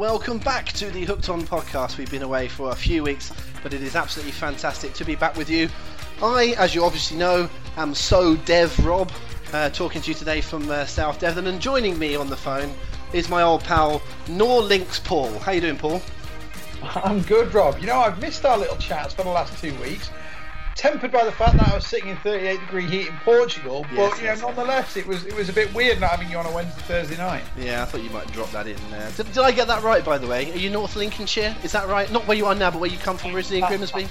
Welcome back to the Hooked On podcast. We've been away for a few weeks, but it is absolutely fantastic to be back with you. I, as you obviously know, am so Dev Rob, uh, talking to you today from uh, South Devon, and joining me on the phone is my old pal Nor Links Paul. How you doing, Paul? I'm good, Rob. You know, I've missed our little chats for the last two weeks. Tempered by the fact that I was sitting in 38 degree heat in Portugal, but Yes, you know, yes. nonetheless, it was it was a bit weird not having you on a Wednesday, Thursday night. Yeah, I thought you might drop that in there. Did, did I get that right, by the way? Are you North Lincolnshire? Is that right? Not where you are now, but where you come from originally in Grimsby?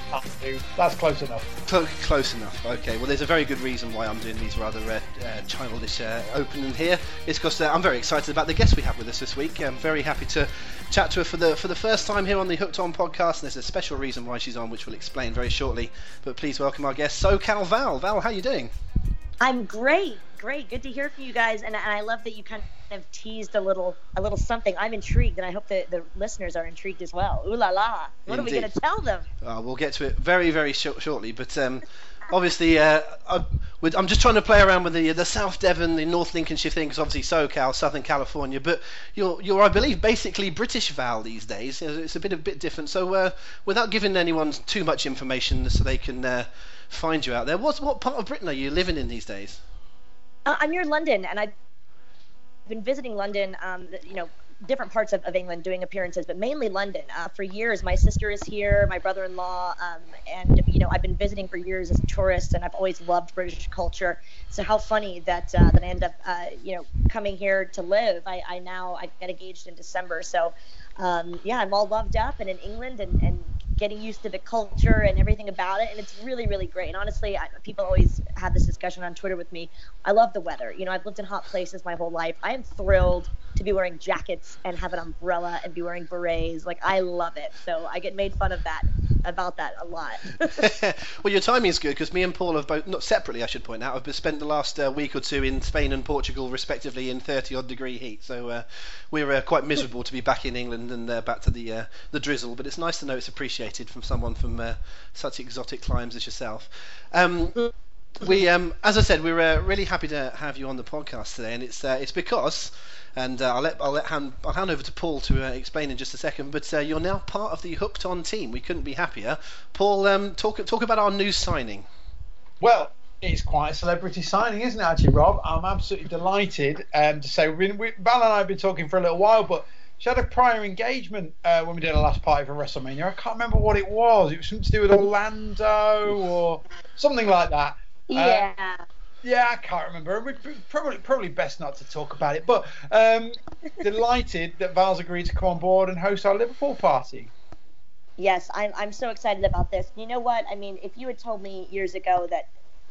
That's close enough. Cl- close enough. Okay. Well, there's a very good reason why I'm doing these rather uh, uh, childish uh, opening here. It's because uh, I'm very excited about the guests we have with us this week. I'm very happy to chat to her for the for the first time here on the Hooked On podcast. And there's a special reason why she's on, which we'll explain very shortly. But please welcome our guest, SoCal Val. Val, how are you doing? I'm great, great. Good to hear from you guys, and, and I love that you kind of teased a little, a little something. I'm intrigued, and I hope that the listeners are intrigued as well. Ooh la la! What are we going to tell them? Uh, we'll get to it very, very short, shortly. But um, obviously, uh, I, I'm just trying to play around with the the South Devon, the North Lincolnshire thing, because obviously SoCal, Southern California. But you're, you're, I believe, basically British Val these days. It's a bit, a bit different. So, uh, without giving anyone too much information, so they can uh, find you out there, what what part of Britain are you living in these days? Uh, I'm near London, and I've been visiting London. Um, you know, different parts of, of England doing appearances, but mainly London. Uh, for years, my sister is here, my brother-in-law, um, and you know, I've been visiting for years as a tourist, and I've always loved British culture. So how funny that uh, that I end up, uh, you know, coming here to live. I, I now I got engaged in December, so um, yeah, I'm all loved up and in England and, and getting used to the culture and everything about it. And it's really, really great. And honestly, I, people always have this discussion on Twitter with me. I love the weather. You know, I've lived in hot places my whole life. I am thrilled to be wearing jackets and have an umbrella and be wearing berets. Like, I love it. So I get made fun of that, about that a lot. well, your timing is good because me and Paul have both, not separately, I should point out, have spent the last uh, week or two in Spain and Portugal, respectively, in 30 odd degree heat. So uh, we're uh, quite miserable to be back in England and uh, back to the uh, the drizzle. But it's nice to know it's appreciated from someone from uh, such exotic climes as yourself. Um, we, um, as I said, we're uh, really happy to have you on the podcast today, and it's uh, it's because. And uh, I'll let I'll let hand I'll hand over to Paul to uh, explain in just a second. But uh, you're now part of the Hooked On team. We couldn't be happier. Paul, um, talk talk about our new signing. Well, it's quite a celebrity signing, isn't it, actually, Rob? I'm absolutely delighted um, to say been, we, Val and I have been talking for a little while, but she had a prior engagement uh, when we did our last party for WrestleMania. I can't remember what it was. It was something to do with Orlando or something like that. Uh, yeah. Yeah, I can't remember. We'd probably probably best not to talk about it. But um, delighted that Val's agreed to come on board and host our Liverpool party. Yes, I'm, I'm so excited about this. You know what? I mean, if you had told me years ago that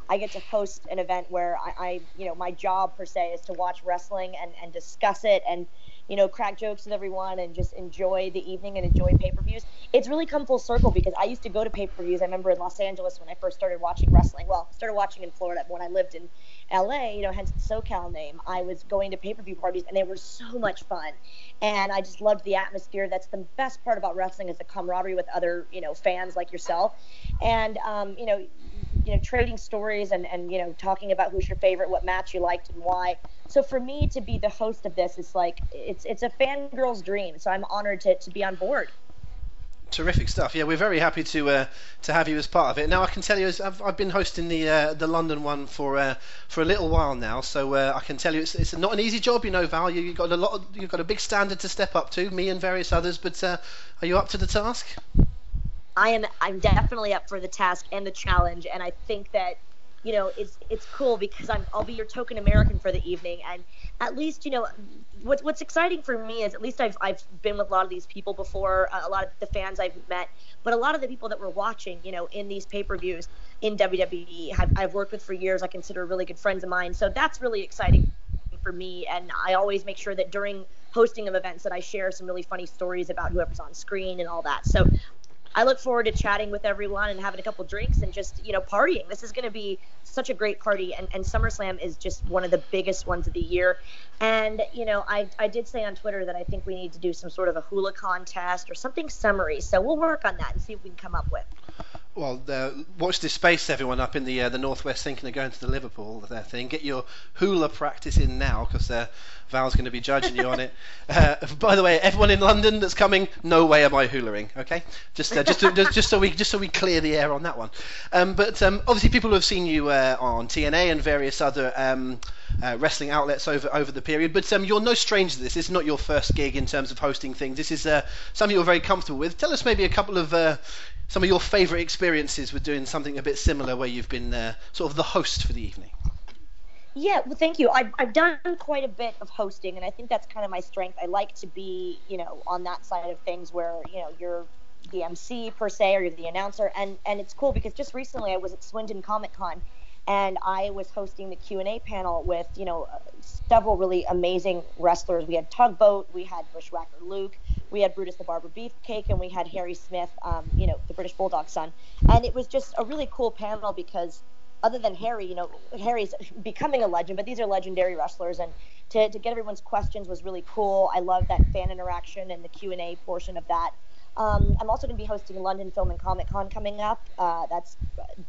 I get to host an event where I, I you know, my job per se is to watch wrestling and, and discuss it and, you know, crack jokes with everyone and just enjoy the evening and enjoy pay per views. It's really come full circle because I used to go to pay per views. I remember in Los Angeles when I first started watching wrestling. Well, started watching in Florida when I lived in LA, you know, hence the SoCal name. I was going to pay per view parties and they were so much fun. And I just loved the atmosphere. That's the best part about wrestling is the camaraderie with other, you know, fans like yourself. And, um, you know, you know, trading stories and, and, you know, talking about who's your favorite, what match you liked and why. So for me to be the host of this is like, it's, it's a fangirl's dream. So I'm honored to, to be on board. Terrific stuff. Yeah, we're very happy to uh, to have you as part of it. Now I can tell you, I've, I've been hosting the uh, the London one for uh, for a little while now, so uh, I can tell you it's, it's not an easy job. You know, Val, you, you've got a lot, of, you've got a big standard to step up to. Me and various others, but uh, are you up to the task? I am I'm definitely up for the task and the challenge, and I think that you know, it's it's cool because I'm I'll be your token American for the evening, and at least you know what's what's exciting for me is at least I've I've been with a lot of these people before, a lot of the fans I've met, but a lot of the people that were watching, you know, in these pay-per-views in WWE, have, I've worked with for years. I consider really good friends of mine, so that's really exciting for me. And I always make sure that during hosting of events that I share some really funny stories about whoever's on screen and all that. So I look forward to chatting with everyone and having a couple drinks and just, you know, partying. This is going to be such a great party. And, and SummerSlam is just one of the biggest ones of the year. And, you know, I, I did say on Twitter that I think we need to do some sort of a hula contest or something summery. So we'll work on that and see what we can come up with. Well, uh, watch this space, everyone up in the uh, the northwest, thinking of going to the Liverpool thing. Get your hula practice in now, because uh, Val's going to be judging you on it. Uh, by the way, everyone in London that's coming, no way am I hulaing. Okay, just uh, just, just so we just so we clear the air on that one. Um, but um, obviously, people have seen you on TNA and various other. Um, uh, wrestling outlets over over the period. But um, you're no stranger to this. This is not your first gig in terms of hosting things. This is uh, something you're very comfortable with. Tell us maybe a couple of uh, some of your favourite experiences with doing something a bit similar, where you've been uh, sort of the host for the evening. Yeah, well, thank you. I've, I've done quite a bit of hosting, and I think that's kind of my strength. I like to be, you know, on that side of things where, you know, you're the MC per se or you're the announcer, and and it's cool because just recently I was at Swindon Comic Con, and I was hosting the Q and A panel with, you know, several really amazing wrestlers. We had Tugboat, we had Bushwhacker Luke, we had Brutus the Barber Beefcake, and we had Harry Smith, um, you know, the British Bulldog son. And it was just a really cool panel because other than Harry, you know, Harry's becoming a legend, but these are legendary wrestlers, and to, to get everyone's questions was really cool. I love that fan interaction and the Q and A portion of that. Um, I'm also going to be hosting London Film and Comic Con coming up. Uh, that's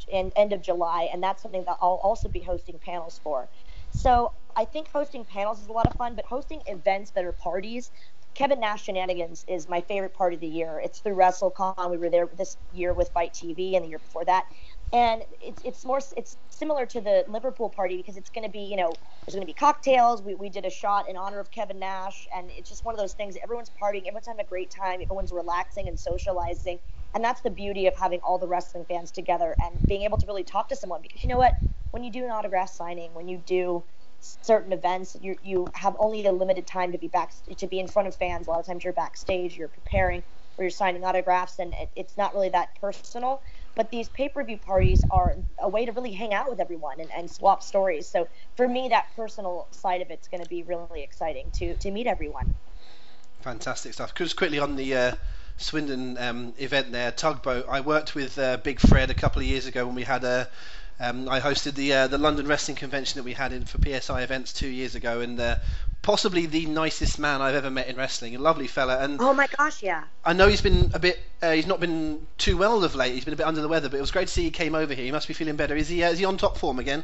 in end of July, and that's something that I'll also be hosting panels for. So I think hosting panels is a lot of fun, but hosting events that are parties Kevin Nash Shenanigans is my favorite part of the year. It's through WrestleCon. We were there this year with FITE TV and the year before that. And it's, it's more it's similar to the Liverpool party because it's going to be you know there's going to be cocktails. We, we did a shot in honor of Kevin Nash, and it's just one of those things. Everyone's partying, everyone's having a great time, everyone's relaxing and socializing, and that's the beauty of having all the wrestling fans together and being able to really talk to someone. Because you know what, when you do an autograph signing, when you do certain events you you have only a limited time to be back to be in front of fans a lot of times you're backstage you're preparing or you're signing autographs and it, it's not really that personal but these pay-per-view parties are a way to really hang out with everyone and, and swap stories. So for me that personal side of it's going to be really exciting to to meet everyone. Fantastic stuff. Just quickly on the uh... Swindon um, event there, tugboat. I worked with uh, Big Fred a couple of years ago when we had a um, I hosted the uh, the London Wrestling Convention that we had in for PSI events two years ago, and uh, possibly the nicest man I've ever met in wrestling. A lovely fella, and oh my gosh, yeah. I know he's been a bit. Uh, he's not been too well of late. He's been a bit under the weather, but it was great to see he came over here. He must be feeling better. Is he? Uh, is he on top form again?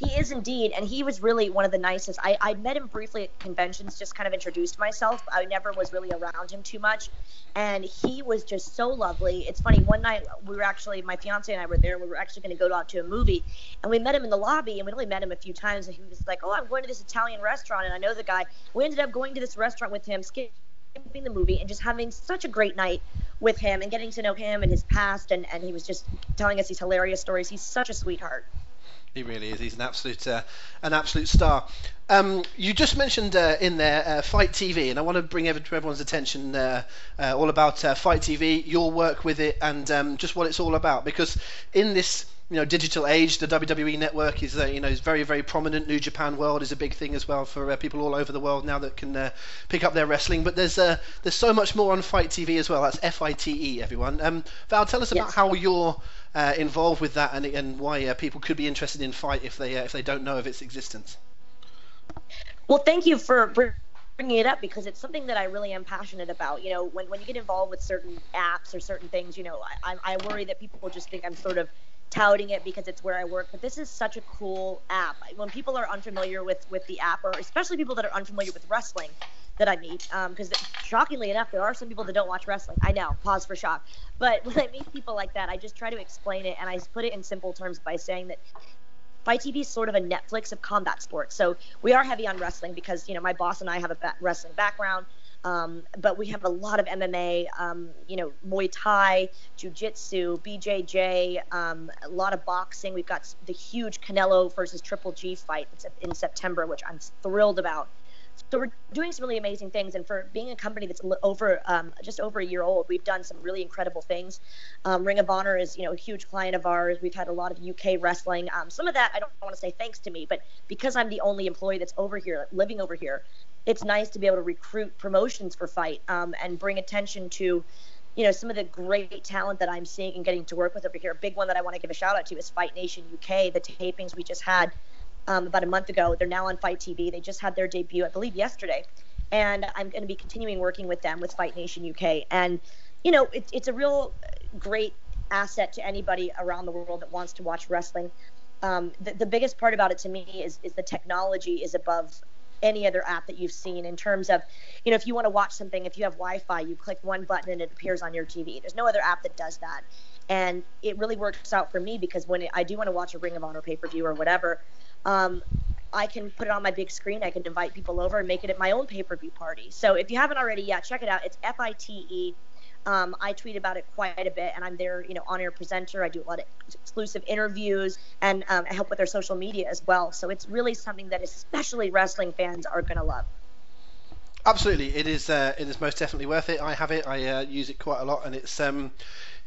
He is indeed, and he was really one of the nicest. I, I met him briefly at conventions, just kind of introduced myself. I never was really around him too much, and he was just so lovely. It's funny. One night we were actually, my fiance and I were there. We were actually going to go out to a movie, and we met him in the lobby, and we only met him a few times. And he was like, "Oh, I'm going to this Italian restaurant, and I know the guy." We ended up going to this restaurant with him, skipping the movie, and just having such a great night with him, and getting to know him and his past, and and he was just telling us these hilarious stories. He's such a sweetheart. He really is. He's an absolute uh, an absolute star. Um, you just mentioned uh, in there uh, FITE TV, and I want to bring to everyone's attention uh, uh, all about uh, FITE TV, your work with it, and um, just what it's all about. Because in this you know digital age, the WWE network is you know is very very prominent. New Japan World is a big thing as well for people all over the world now that can pick up their wrestling. But there's there's so much more on FITE TV as well. That's F I T E, everyone. Um, Val, tell us about yes. how you're uh, involved with that and, and why uh, people could be interested in FITE if they uh, if they don't know of its existence. Well, thank you for bringing it up because it's something that I really am passionate about. You know, when, when you get involved with certain apps or certain things, you know, I, I worry that people will just think I'm sort of touting it because it's where I work, but this is such a cool app. When people are unfamiliar with with the app, or especially people that are unfamiliar with wrestling, that I meet, because um, shockingly enough, there are some people that don't watch wrestling. I know, pause for shock. But when I meet people like that, I just try to explain it, and I put it in simple terms by saying that FITE TV is sort of a Netflix of combat sports. So we are heavy on wrestling because you know my boss and I have a ba- wrestling background. Um, but we have a lot of MMA, um, you know, Muay Thai, Jiu Jitsu, BJJ, um, a lot of boxing. We've got the huge Canelo versus Triple G fight in September, which I'm thrilled about. So we're doing some really amazing things, and for being a company that's over um, just over a year old, we've done some really incredible things. Um, Ring of Honor is you know a huge client of ours. We've had a lot of UK wrestling. Um, some of that I don't want to say thanks to me, but because I'm the only employee that's over here, living over here, it's nice to be able to recruit promotions for FITE um, and bring attention to you know some of the great talent that I'm seeing and getting to work with over here. A big one that I want to give a shout out to is Fight Nation UK. The tapings we just had um, about a month ago. They're now on FITE TV. They just had their debut, I believe, yesterday. And I'm going to be continuing working with them with Fight Nation UK. And, you know, it, it's a real great asset to anybody around the world that wants to watch wrestling. Um, the, the biggest part about it to me is, is the technology is above any other app that you've seen in terms of, you know, if you want to watch something, if you have Wi-Fi, you click one button and it appears on your TV. There's no other app that does that, and it really works out for me because when I do want to watch a Ring of Honor pay-per-view or whatever, um, I can put it on my big screen. I can invite people over and make it at my own pay per view party. So if you haven't already yet, check it out. It's F I T E. Um, I tweet about it quite a bit, and I'm their you know on air presenter. I do a lot of exclusive interviews, and um, I help with their social media as well. So it's really something that especially wrestling fans are going to love. Absolutely, it is. Uh, it is most definitely worth it. I have it. I uh, use it quite a lot, and it's um,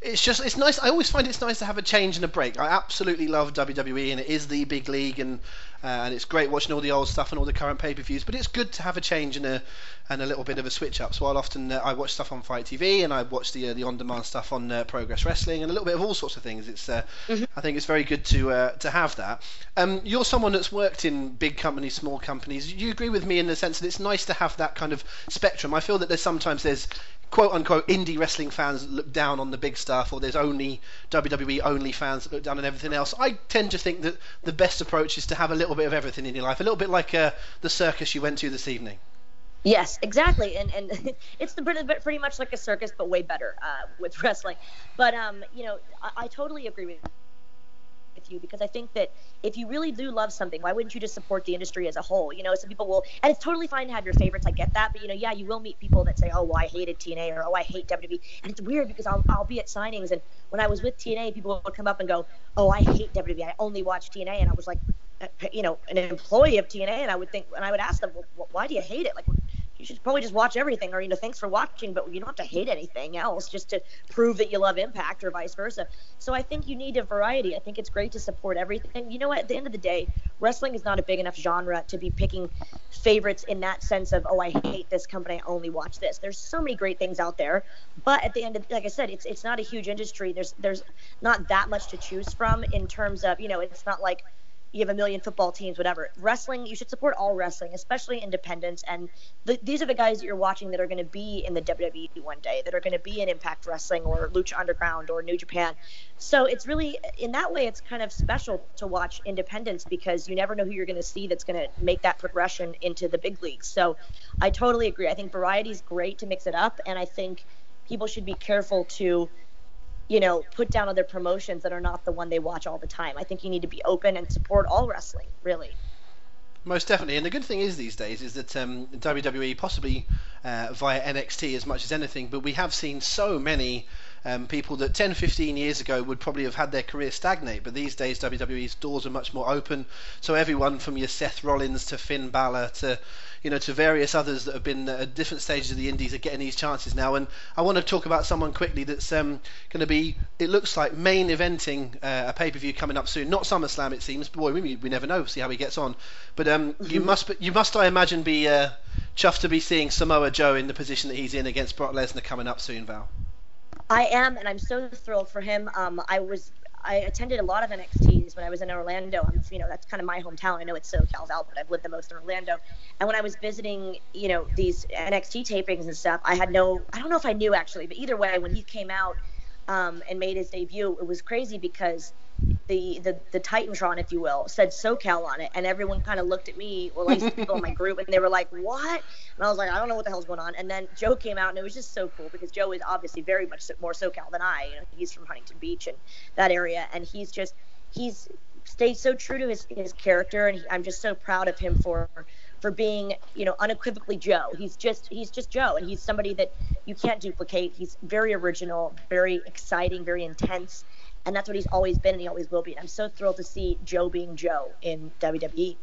it's just it's nice. I always find it's nice to have a change and a break. I absolutely love WWE, and it is the big league, and uh, and it's great watching all the old stuff and all the current pay per views. But it's good to have a change and a and a little bit of a switch up. So I'll often uh, I watch stuff on FITE TV, and I watch the uh, the on demand stuff on uh, Progress Wrestling, and a little bit of all sorts of things. It's uh, mm-hmm. I think it's very good to uh, to have that. Um, you're someone that's worked in big companies, small companies. You agree with me in the sense that it's nice to have that kind of spectrum? I feel that there's sometimes there's quote unquote indie wrestling fans look down on the big stuff, or there's only WWE only fans that look down on everything else. I tend to think that the best approach is to have a little bit of everything in your life, a little bit like uh, the circus you went to this evening. Yes, exactly, and and it's the pretty much like a circus, but way better uh, with wrestling. But um, you know, I, I totally agree with with you because I think that if you really do love something, why wouldn't you just support the industry as a whole? You know, some people will, and it's totally fine to have your favorites. I get that, but you know, yeah, you will meet people that say, "Oh, well, I hated TNA," or "Oh, I hate WWE," and it's weird because I'll I'll be at signings, and when I was with TNA, people would come up and go, "Oh, I hate WWE. I only watch TNA," and I was like, you know, an employee of TNA, and I would think, and I would ask them, well, "Why do you hate it? Like, you should probably just watch everything. Or you know thanks for watching but you don't have to hate anything else just to prove that you love impact or vice versa. So i think you need a variety. I think it's great to support everything. You know what? At the end of the day wrestling is not a big enough genre to be picking favorites in that sense of oh i hate this company. I only watch this. There's so many great things out there. But at the end of like i said it's it's not a huge industry. There's there's not that much to choose from in terms of you know it's not like you have a million football teams, whatever. Wrestling, you should support all wrestling, especially independents. And the, these are the guys that you're watching that are going to be in the WWE one day, that are going to be in Impact Wrestling or Lucha Underground or New Japan. So it's really, in that way, it's kind of special to watch independents because you never know who you're going to see that's going to make that progression into the big leagues. So I totally agree. I think variety is great to mix it up, and I think people should be careful to you know, put down other promotions that are not the one they watch all the time. I think you need to be open and support all wrestling, really. Most definitely, and the good thing is these days is that um, WWE, possibly uh, via NXT as much as anything, but we have seen so many um, people that 10, 15 years ago would probably have had their career stagnate, but these days WWE's doors are much more open. So everyone from your Seth Rollins to Finn Balor to you know, to various others that have been at different stages of the Indies are getting these chances now. And I want to talk about someone quickly that's um, going to be, it looks like, main eventing uh, a pay per view coming up soon. Not SummerSlam, it seems. Boy, we, we never know. See how he gets on. But um, you mm-hmm. must, you must, I imagine, be uh, chuffed to be seeing Samoa Joe in the position that he's in against Brock Lesnar coming up soon, Val. I am, and I'm so thrilled for him. Um, I was I attended a lot of NXTs when I was in Orlando. I'm, you know, that's kind of my hometown. I know it's SoCal but I've lived the most in Orlando. And when I was visiting, you know, these NXT tapings and stuff, I had no, I don't know if I knew actually, but either way, when he came out um, and made his debut, it was crazy because the, the the Titantron, if you will, said SoCal on it, and everyone kind of looked at me, or at least people in my group, and they were like, "What?" And I was like, "I don't know what the hell's going on." And then Joe came out, and it was just so cool because Joe is obviously very much more SoCal than I. You know, he's from Huntington Beach and that area, and he's just he's stayed so true to his his character, and he, I'm just so proud of him for for being, you know, unequivocally Joe. He's just he's just Joe, and he's somebody that you can't duplicate. He's very original, very exciting, very intense, and that's what he's always been, and he always will be. And I'm so thrilled to see Joe being Joe in WWE.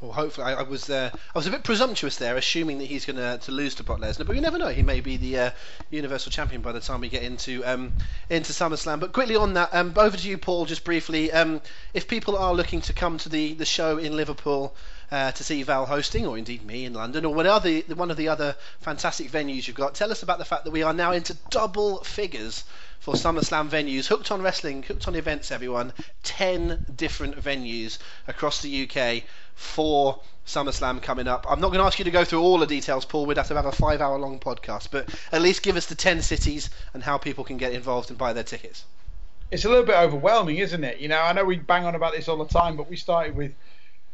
Well, hopefully, I, I was uh, I was a bit presumptuous there, assuming that he's going to to lose to Brock Lesnar, but you never know. He may be the uh, Universal Champion by the time we get into um, into SummerSlam. But quickly on that, um, over to you, Paul. Just briefly, um, if people are looking to come to the the show in Liverpool. Uh, to see Val hosting, or indeed me in London, or one of the one of the other fantastic venues you've got. Tell us about the fact that we are now into double figures for SummerSlam venues. Hooked on Wrestling, Hooked on Events, everyone. 10 different venues across the UK for SummerSlam coming up. I'm not going to ask you to go through all the details, Paul. We'd have to have a five hour long podcast, but at least give us the 10 cities and how people can get involved and buy their tickets. It's a little bit overwhelming, isn't it? You know, I know we bang on about this all the time, but we started with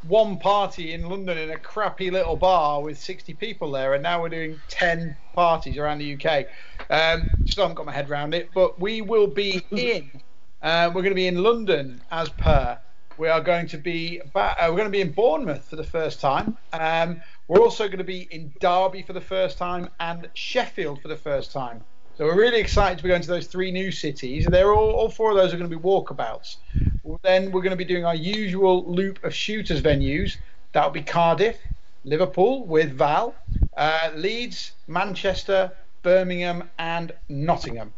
one party in London in a crappy little bar with 60 people there, and now we're doing 10 parties around the UK. Um, still haven't got my head around it, but we will be in. Uh, we're going to be in London as per. We are going to be uh, we're going to be in Bournemouth for the first time. Um, we're also going to be in Derby for the first time and Sheffield for the first time. So we're really excited to be going to those three new cities. They're all, all four of those are going to be walkabouts. Then we're going to be doing our usual loop of shooters venues. That'll be Cardiff, Liverpool with Val, uh, Leeds, Manchester, Birmingham, and Nottingham.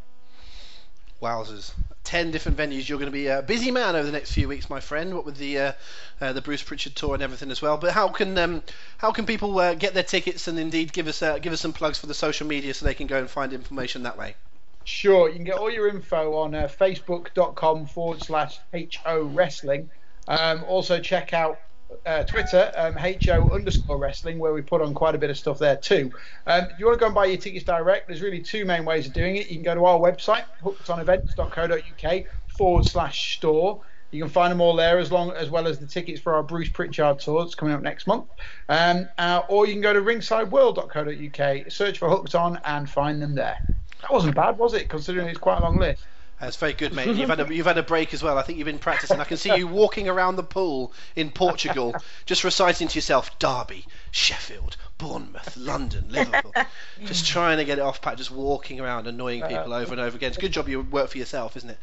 Wowzers. 10 different venues. You're going to be a busy man over the next few weeks, my friend. What with the uh, uh, the Bruce Pritchard tour and everything as well. But how can um, how can people uh, get their tickets and indeed give us uh, give us some plugs for the social media so they can go and find information that way? Sure, you can get all your info on uh, facebook.com forward slash HO Wrestling. Um, also, check out uh, Twitter, um, HO underscore wrestling, where we put on quite a bit of stuff there too. Um, if you want to go and buy your tickets direct, there's really two main ways of doing it. You can go to our website, hookedonevents.co.uk forward slash store. You can find them all there as long as well as the tickets for our Bruce Pritchard tour that's coming up next month. Um, uh, or you can go to ringsideworld.co.uk, search for Hooked On, and find them there. That wasn't bad, was it? Considering it's quite a long list. That's very good, mate. You've had a you've had a break as well. I think you've been practicing. I can see you walking around the pool in Portugal, just reciting to yourself Derby, Sheffield, Bournemouth, London, Liverpool. just trying to get it off pat, just walking around annoying people over and over again. It's a good job you work for yourself, isn't it?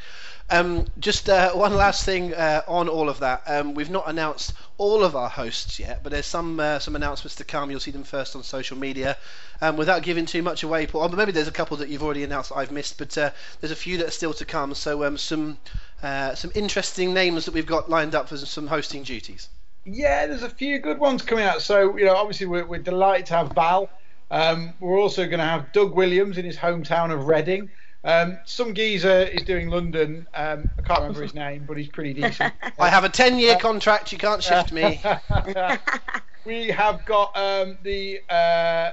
Um, just uh, one last thing uh, on all of that. Um, we've not announced all of our hosts yet, but there's some uh, some announcements to come. You'll see them first on social media. Um, without giving too much away, Paul, maybe there's a couple that you've already announced that I've missed, but uh, there's a few that are still to come. So um, some uh, some interesting names that we've got lined up for some hosting duties. Yeah, there's a few good ones coming out. So you know, obviously we're, we're delighted to have Val. Um, we're also going to have Doug Williams in his hometown of Reading. Um, some geezer is doing London. Um, I can't remember his name, but he's pretty decent. I have a 10 year contract. You can't shift me. we have got um, the. Uh,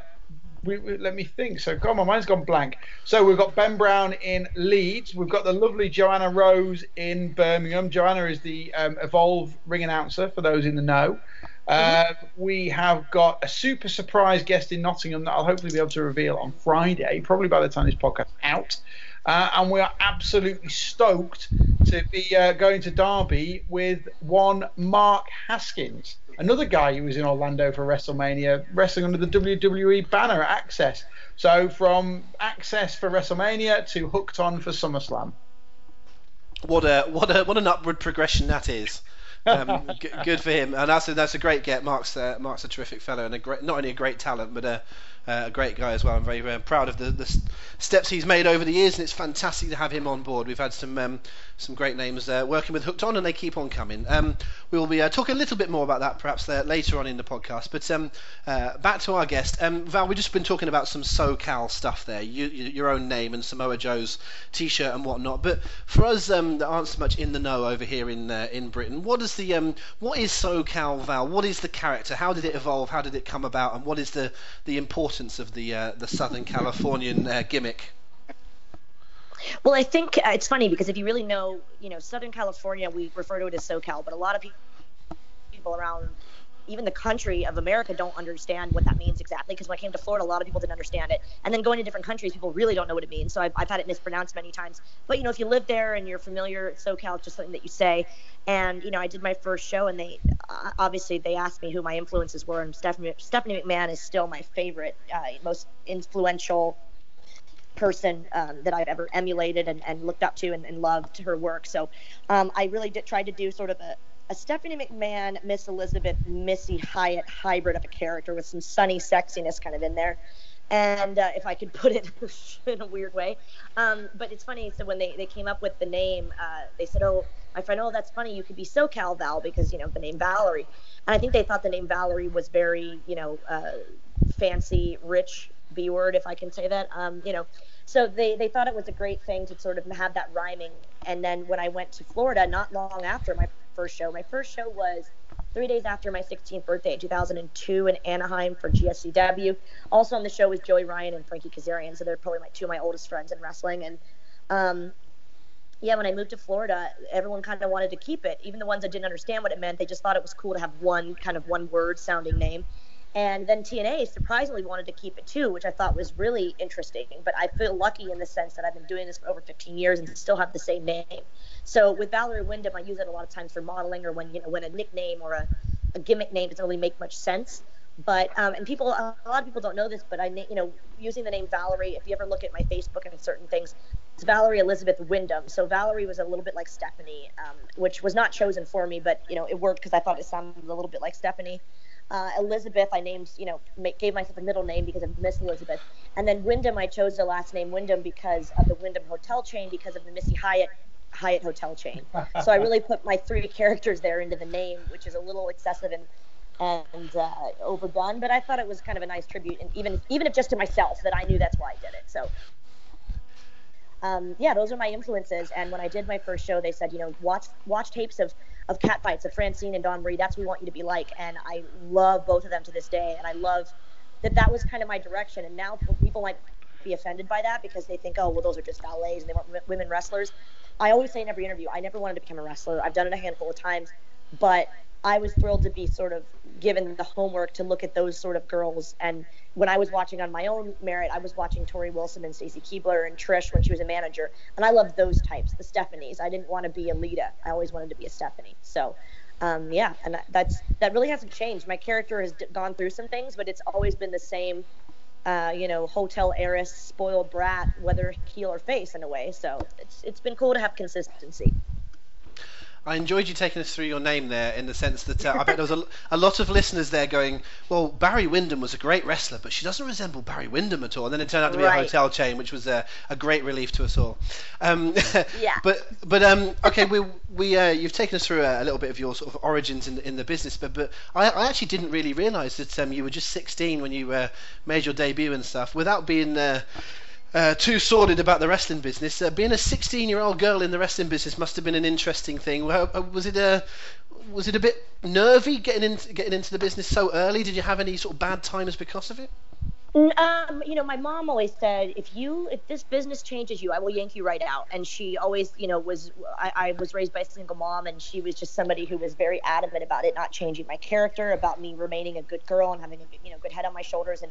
we, we, let me think. So, God, my mind's gone blank. So, we've got Ben Brown in Leeds. We've got the lovely Joanna Rose in Birmingham. Joanna is the um, Evolve ring announcer for those in the know. Uh, we have got a super surprise guest in Nottingham that I'll hopefully be able to reveal on Friday, probably by the time this podcast out. Uh, and we are absolutely stoked to be uh, going to Derby with one Mark Haskins, another guy who was in Orlando for WrestleMania, wrestling under the WWE banner at Axxess. So from Axxess for WrestleMania to Hooked On for SummerSlam. What a what a what an upward progression that is. Um, g- good for him, and that's a, that's a great get. Mark's uh, Mark's a terrific fellow and a great, not only a great talent, but a, uh, a great guy as well. I'm very, very proud of the, the steps he's made over the years, and it's fantastic to have him on board. We've had some um, some great names uh, working with Hooked On, and they keep on coming. Um, we will be uh, talking a little bit more about that perhaps uh, later on in the podcast. But um, uh, back to our guest, um, Val. We've just been talking about some SoCal stuff there, you, your own name and Samoa Joe's T-shirt and whatnot. But for us um, that aren't so much in the know over here in uh, in Britain, what is the um, what is SoCal, Val? What is the character? How did it evolve? How did it come about? And what is the the importance of the uh, the Southern Californian uh, gimmick? Well, I think uh, it's funny because if you really know, you know, Southern California, we refer to it as SoCal, but a lot of people around even the country of America don't understand what that means exactly. Because when I came to Florida, a lot of people didn't understand it. And then going to different countries, people really don't know what it means. So I've, I've had it mispronounced many times. But you know, if you live there and you're familiar, SoCal, it's just something that you say. And you know, I did my first show, and they uh, obviously they asked me who my influences were, and Stephanie, Stephanie McMahon is still my favorite, uh, most influential person um, that I've ever emulated and, and looked up to and, and loved her work. So um, I really did try to do sort of a, a Stephanie McMahon, Miss Elizabeth, Missy Hyatt hybrid of a character with some sunny sexiness kind of in there. And uh, if I could put it in a weird way. Um, but it's funny. So when they, they came up with the name, uh, they said, oh, my friend, oh, that's funny. You could be SoCal Val because, you know, the name Valerie. And I think they thought the name Valerie was very, you know, uh, fancy, rich B word, if I can say that. Um, you know, so they, they thought it was a great thing to sort of have that rhyming. And then when I went to Florida, not long after my first show, my first show was three days after my 16th birthday in 2002 in Anaheim for GSCW. Also on the show was Joey Ryan and Frankie Kazarian, so they're probably my two of my oldest friends in wrestling. And um, yeah, when I moved to Florida, everyone kind of wanted to keep it. Even the ones that didn't understand what it meant, they just thought it was cool to have one kind of one word sounding name. And then TNA surprisingly wanted to keep it too, which I thought was really interesting. But I feel lucky in the sense that I've been doing this for over 15 years and still have the same name. So with Valerie Wyndham, I use it a lot of times for modeling or when you know when a nickname or a, a gimmick name doesn't really make much sense. But um, and people, a lot of people don't know this, but I, you know, using the name Valerie. If you ever look at my Facebook and certain things, it's Valerie Elizabeth Wyndham. So Valerie was a little bit like Stephanie, um, which was not chosen for me, but you know, it worked because I thought it sounded a little bit like Stephanie. Uh, Elizabeth, I named, you know, gave myself a middle name because of Miss Elizabeth. And then Wyndham, I chose the last name Wyndham because of the Wyndham Hotel chain, because of the Missy Hyatt Hyatt Hotel chain. so I really put my three characters there into the name, which is a little excessive and and uh, overdone. But I thought it was kind of a nice tribute, and even even if just to myself, that I knew that's why I did it. So. Um, yeah, those are my influences. And when I did my first show, they said, you know, watch watch tapes of of cat fights of Francine and Dawn Marie. That's what we want you to be like. And I love both of them to this day. And I love that that was kind of my direction. And now people might be offended by that because they think, oh, well, those are just ballets and they weren't women wrestlers. I always say in every interview, I never wanted to become a wrestler. I've done it a handful of times, but I was thrilled to be sort of given the homework to look at those sort of girls. And when I was watching on my own merit, I was watching Torrie Wilson and Stacy Keibler and Trish when she was a manager, and I loved those types, the Stephanies. I didn't want to be a Lita. I always wanted to be a Stephanie. So, um, yeah, and that's that really hasn't changed. My character has d- gone through some things, but it's always been the same. Uh, you know, hotel heiress, spoiled brat, whether heel or face in a way. So it's it's been cool to have consistency. I enjoyed you taking us through your name there in the sense that uh, I bet there was a, a, lot of listeners there going, well, Barry Windham was a great wrestler, but she doesn't resemble Barry Windham at all. And then it turned out to be right. a hotel chain, which was a, a great relief to us all. Um, yeah. But but um, okay, we we uh, you've taken us through a, a, little bit of your sort of origins in the, in the business, but but I, I actually didn't really realise that um, you were just 16 when you uh, made your debut and stuff, without being uh, uh, too sordid about the wrestling business. Uh, being a 16-year-old girl in the wrestling business must have been an interesting thing. Uh, was it a was it a bit nervy getting into getting into the business so early? Did you have any sort of bad times because of it? Um, you know, my mom always said, if you, if this business changes you, I will yank you right out. And she always, you know, was, I, I was raised by a single mom and she was just somebody who was very adamant about it, not changing my character, about me remaining a good girl and having a, you know, good head on my shoulders. And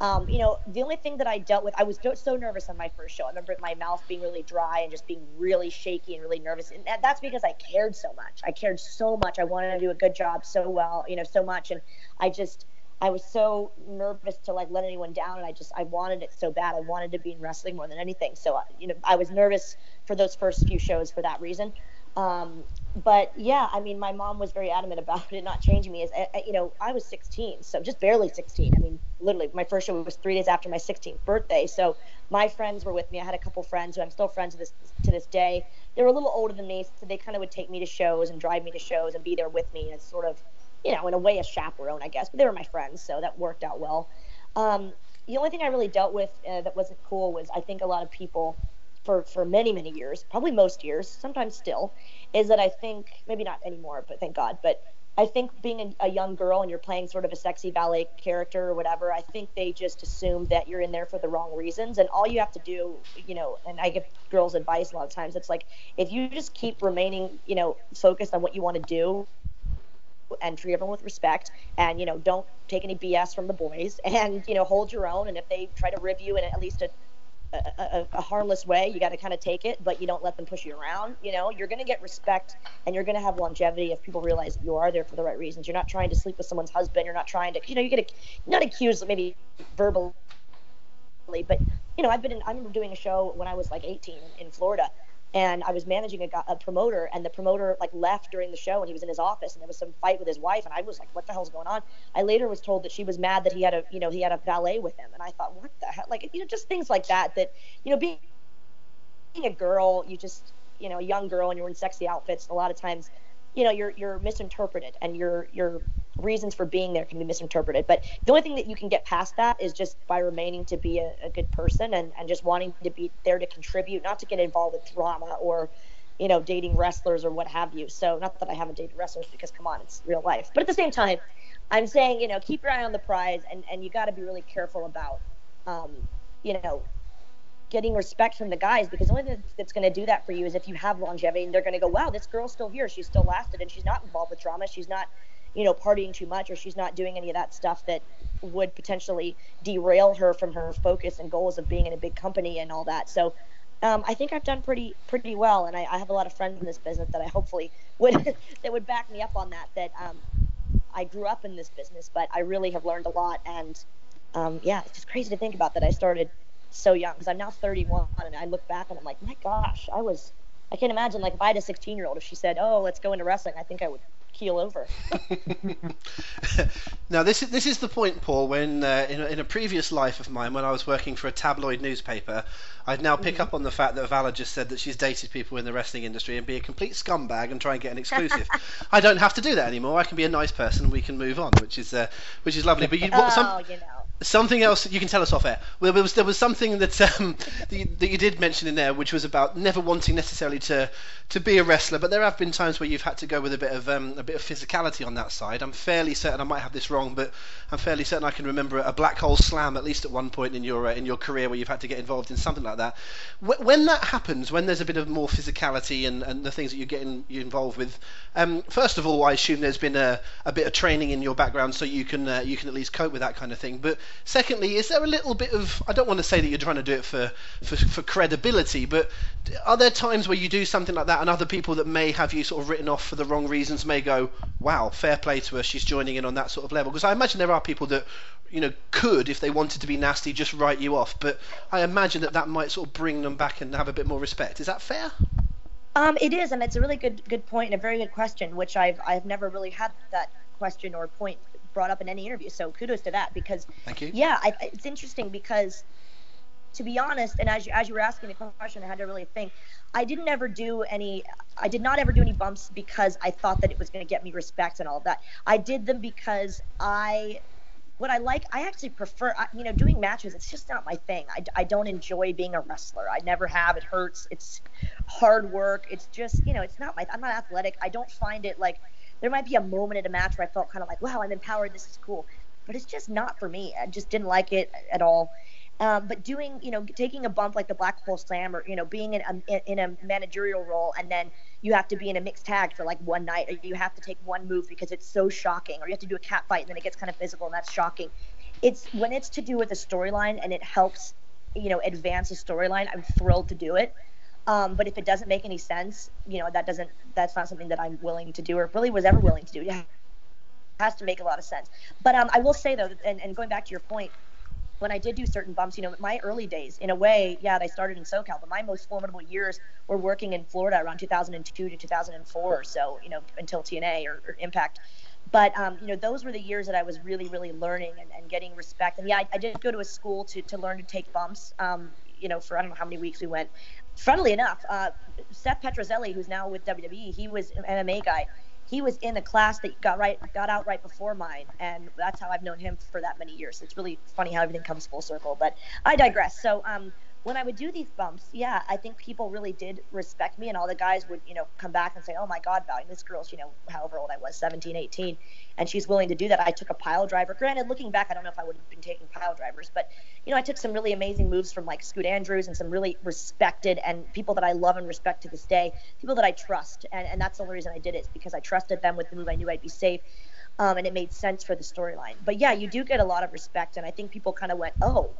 um, you know, the only thing that I dealt with, I was so nervous on my first show. I remember my mouth being really dry and just being really shaky and really nervous. And that's because I cared so much. I cared so much. I wanted to do a good job so well, you know, so much. And I just, I was so nervous to like let anyone down. And I just, I wanted it so bad. I wanted to be in wrestling more than anything. So, uh, you know, I was nervous for those first few shows for that reason. Um, but yeah, I mean, my mom was very adamant about it not changing me. As you know, I was 16, so just barely 16. I mean, literally, my first show was three days after my 16th birthday. So my friends were with me. I had a couple friends who I'm still friends with this to this day. They were a little older than me, so they kind of would take me to shows and drive me to shows and be there with me as sort of, you know, in a way, a chaperone, I guess. But they were my friends, so that worked out well. Um, the only thing I really dealt with uh, that wasn't cool was I think a lot of people for, for many, many years, probably most years, sometimes still, is that I think, maybe not anymore, but thank God, but I think being a, a, young girl and you're playing sort of a sexy ballet character or whatever, I think they just assume that you're in there for the wrong reasons. And all you have to do, you know, and I give girls advice a lot of times, it's like if you just keep remaining, you know, focused on what you want to do and treat everyone with respect and you know don't take any bs from the boys and you know hold your own and if they try to rib you in at least a a, a, a harmless way you got to kind of take it but you don't let them push you around you know? You're going to get respect and you're going to have longevity if people realize that you are there for the right reasons. You're not trying to sleep with someone's husband you're not trying to you know you get not accused maybe verbally but you know i've been in, i remember doing a show when i was like 18 in, in florida and I was managing a, a, promoter, and the promoter like left during the show, and he was in his office, and there was some fight with his wife, and I was like, "What the hell's going on?" I later was told that she was mad that he had a, you know, he had a valet with him, and I thought, "What the hell?" Like, you know, just things like that. That, you know, being, being a girl, you just, you know, a young girl, and you're in sexy outfits. A lot of times, you know, you're you're misinterpreted, and you're you're reasons for being there can be misinterpreted. But the only thing that you can get past that is just by remaining to be a, a good person and, and just wanting to be there to contribute, not to get involved with drama or, you know, dating wrestlers or what have you. So not that I haven't dated wrestlers because come on, it's real life. But at the same time, I'm saying, you know, keep your eye on the prize and, and you got to be really careful about, um, you know, getting respect from the guys because the only thing that's going to do that for you is if you have longevity and they're going to go, wow, this girl's still here. She's still lasted and she's not involved with drama. She's not you know, partying too much or she's not doing any of that stuff that would potentially derail her from her focus and goals of being in a big company and all that. So um, I think I've done pretty pretty well, and I, I, have a lot of friends in this business that I hopefully would that would back me up on that. That um, I grew up in this business, but I really have learned a lot, and um, yeah, it's just crazy to think about that I started so young because I'm now 31, and I look back and I'm like, my gosh, I was. I can't imagine like if I had a 16 year old, if she said, "Oh, let's go into wrestling," I think I would keel over. now this is this is the point, Paul. When uh, in, a, in, a, previous life of mine, when I was working for a tabloid newspaper, I'd now pick mm-hmm. up on the fact that Vala just said that she's dated people in the wrestling industry and be a complete scumbag and try and get an exclusive. I don't have to do that anymore. I can be a nice person and we can move on, which is uh, which is lovely. But you, what, some, oh, you know something else you can tell us off air. Well, there was there was something that um, that, you, that, you, did mention in there, which was about never wanting necessarily to to be a wrestler, but there have been times where you've had to go with a bit of um, a bit of physicality on that side. I'm fairly certain I might have this wrong, but I'm fairly certain I can remember a black hole slam at least at one point in your uh, in your career where you've had to get involved in something like that. When that happens, when there's a bit of more physicality and, and the things that you're getting you involved with, um, first of all, I assume there's been a, a bit of training in your background so you can uh, you can at least cope with that kind of thing. But Secondly, is there a little bit of I don't want to say that you're trying to do it for, for, for credibility, but are there times where you do something like that and other people that may have you sort of written off for the wrong reasons may go, wow, fair play to her, she's joining in on that sort of level? Because I imagine there are people that you know could, if they wanted to be nasty, just write you off. But I imagine that that might sort of bring them back and have a bit more respect. Is that fair? Um, it is, and it's a really good good point and a very good question, which I've I've never really had that question or point brought up in any interview. So kudos to that because Thank you. yeah, I, it's interesting because to be honest, and as you, as you were asking the question, I had to really think. I didn't ever do any. I did not ever do any bumps because I thought that it was going to get me respect and all of that. I did them because I. What I like, I actually prefer, you know, doing matches. It's just not my thing. I, I don't enjoy being a wrestler. I never have. It hurts. It's hard work. It's just, you know, it's not my. I'm not athletic. I don't find it like there might be a moment in a match where I felt kind of like, wow, I'm empowered. This is cool. But it's just not for me. I just didn't like it at all. Um, but doing, you know, taking a bump like the Black Hole Slam, or you know, being in a, in a managerial role, and then you have to be in a mixed tag for like one night, or you have to take one move because it's so shocking, or you have to do a cat fight and then it gets kind of physical and that's shocking. It's when it's to do with a storyline and it helps, you know, advance a storyline. I'm thrilled to do it. Um, but if it doesn't make any sense, you know, that doesn't that's not something that I'm willing to do or really was ever willing to do. It has to make a lot of sense. But um, I will say though, and, and going back to your point, when I did do certain bumps, you know, my early days, in a way, yeah, I started in SoCal, but my most formidable years were working in Florida around 2002 to 2004 or so, you know, until TNA or, or Impact. But, um, you know, those were the years that I was really, really learning and, and getting respect. And yeah, I, I, did go to a school to, to learn to take bumps, um, you know, for I don't know how many weeks we went funnily enough, uh, Seth Petruzelli, who's now with WWE, he was an MMA guy. He was in the class that got right got out right before mine, and that's how I've known him for that many years. It's really funny how everything comes full circle. But I digress. So um, when I would do these bumps, yeah, I think people really did respect me, and all the guys would, you know, come back and say, "Oh my God, Valley, this girl's, you know, however old I was, 17, 18, and she's willing to do that." I took a pile driver. Granted, looking back, I don't know if I would have been taking pile drivers, but you know, I took some really amazing moves from like Scoot Andrews and some really respected and people that I love and respect to this day, people that I trust, and and that's the only reason I did it is because I trusted them with the move. I knew I'd be safe. Um, and it made sense for the storyline. But yeah, you do get a lot of respect, and I think people kind of went, "Oh,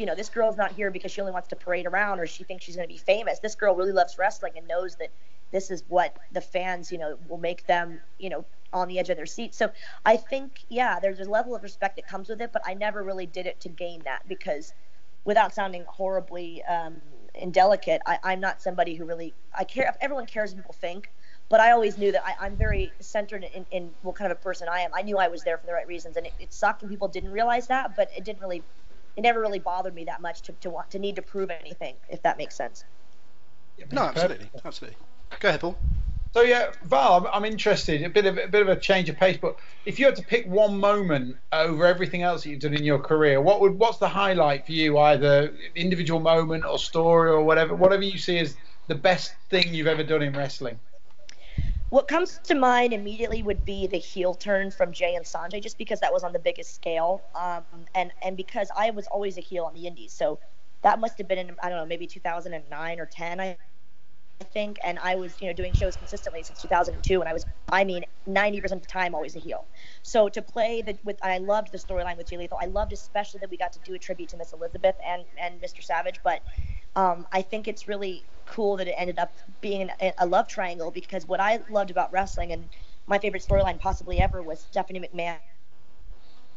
you know, this girl's not here because she only wants to parade around or she thinks she's going to be famous. This girl really loves wrestling and knows that this is what the fans, you know, will make them, you know, on the edge of their seat. So I think, yeah, there's a level of respect that comes with it, but I never really did it to gain that because without sounding horribly um, indelicate, I, I'm not somebody who really, I care, everyone cares what people think, but I always knew that I, am very centered in, in, what kind of a person I am. I knew I was there for the right reasons, and it, it sucked when people didn't realize that, but it didn't really it never really bothered me that much to, to want to need to prove anything, if that makes sense. No, absolutely, absolutely. Go ahead, Paul. So yeah, Val, I'm, I'm, interested. A bit of a bit of a change of pace, but if you had to pick one moment over everything else that you've done in your career, what would what's the highlight for you? Either individual moment or story or whatever, whatever you see as the best thing you've ever done in wrestling. What comes to mind immediately would be the heel turn from Jay and Sanjay, just because that was on the biggest scale, um, and and because I was always a heel on the Indies, so that must have been in I don't know maybe 2009 or 10, I think, and I was you know doing shows consistently since 2002, and I was I mean 90% of the time always a heel. So to play the with I loved the storyline with Jay Lethal. I loved especially that we got to do a tribute to Miss Elizabeth and and Mr. Savage, but um, I think it's really cool that it ended up being a love triangle because what I loved about wrestling and my favorite storyline possibly ever was Stephanie McMahon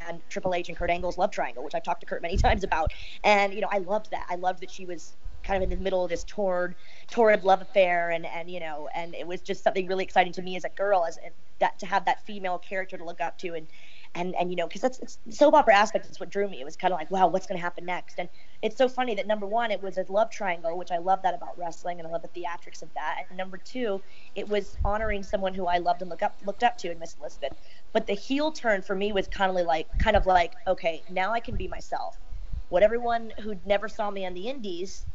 and Triple H and Kurt Angle's love triangle, which I've talked to Kurt many times about. And you know, I loved that. I loved that she was kind of in the middle of this torrid, torrid love affair, and and you know, and it was just something really exciting to me as a girl, as that to have that female character to look up to, and and and you know because that's soap opera aspect is what drew me. It was kind of like wow what's going to happen next? And it's so funny that number one it was a love triangle which i love that about wrestling and i love the theatrics of that. And number two it was honoring someone who i loved and look up looked up to in miss elizabeth. But the heel turn for me was kind of like kind of like okay now i can be myself. What everyone who never saw me on the indies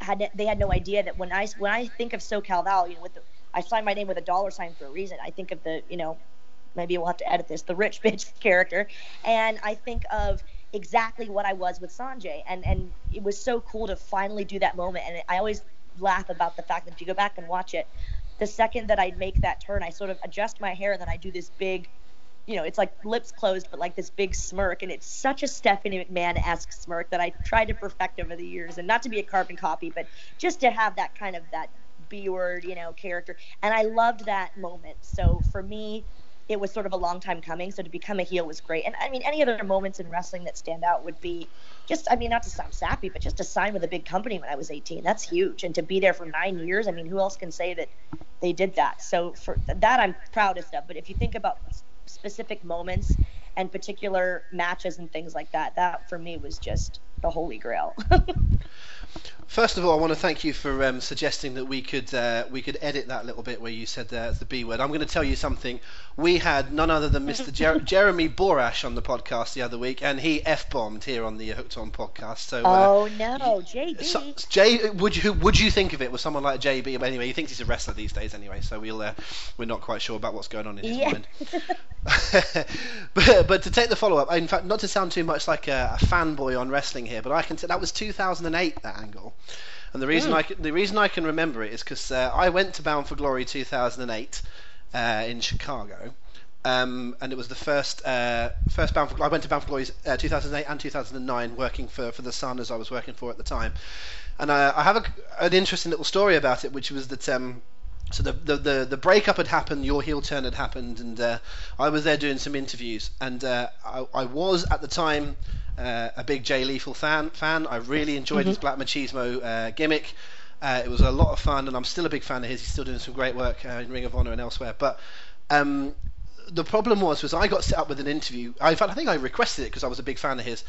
had they had no idea that when i when i think of socal val you know with the I signed my name with a dollar sign for a reason. I think of the, you know, maybe we'll have to edit this, the rich bitch character. And I think of exactly what I was with Sanjay, And, and it was so cool to finally do that moment. And I always laugh about the fact that if you go back and watch it, the second that I make that turn, I sort of adjust my hair and then I do this big, you know, it's like lips closed, but like this big smirk. And it's such a Stephanie McMahon esque smirk that I tried to perfect over the years. And not to be a carbon copy, but just to have that kind of that B word, you know, character. And I loved that moment. So for me, it was sort of a long time coming. So to become a heel was great. And I mean, any other moments in wrestling that stand out would be just, I mean, not to sound sappy, but just to sign with a big company when I was 18. That's huge. And to be there for nine years, I mean, who else can say that they did that? So for that, I'm proudest of. But if you think about specific moments and particular matches and things like that, that for me was just the holy grail. First of all, I want to thank you for um, suggesting that we could uh, we could edit that little bit where you said uh, the B word. I'm going to tell you something. We had none other than Mr. Jer- Jeremy Borash on the podcast the other week, and he f bombed here on the Hooked On podcast. So, uh, oh no, JB. So, Jay, would you would you think of it with someone like JB? But anyway, he thinks he's a wrestler these days anyway, so we'll uh, we're not quite sure about what's going on in his yeah. mind. but, but to take the follow up, in fact, not to sound too much like a, a fanboy on wrestling here, but I can t- that was 2008 that angle. And the reason mm. I can, the reason I can remember it is because uh, I went to Bound for Glory 2008 uh, in Chicago, um, and it was the first uh, first Bound for Glory. I went to Bound for Glory uh, 2008 and 2009 working for for the Sun as I was working for at the time, and uh, I have a, an interesting little story about it, which was that. Um, so the, the, the, the, breakup had happened, your heel turn had happened, and uh, I was there doing some interviews. And uh, I, I, was at the time uh, a big Jay Lethal fan. Fan, I really enjoyed mm-hmm. his Black Machismo uh, gimmick. Uh, it was a lot of fun, and I'm still a big fan of his. He's still doing some great work uh, in Ring of Honor and elsewhere. But um, the problem was, was I got set up with an interview. I, in fact, I think I requested it because I was a big fan of his,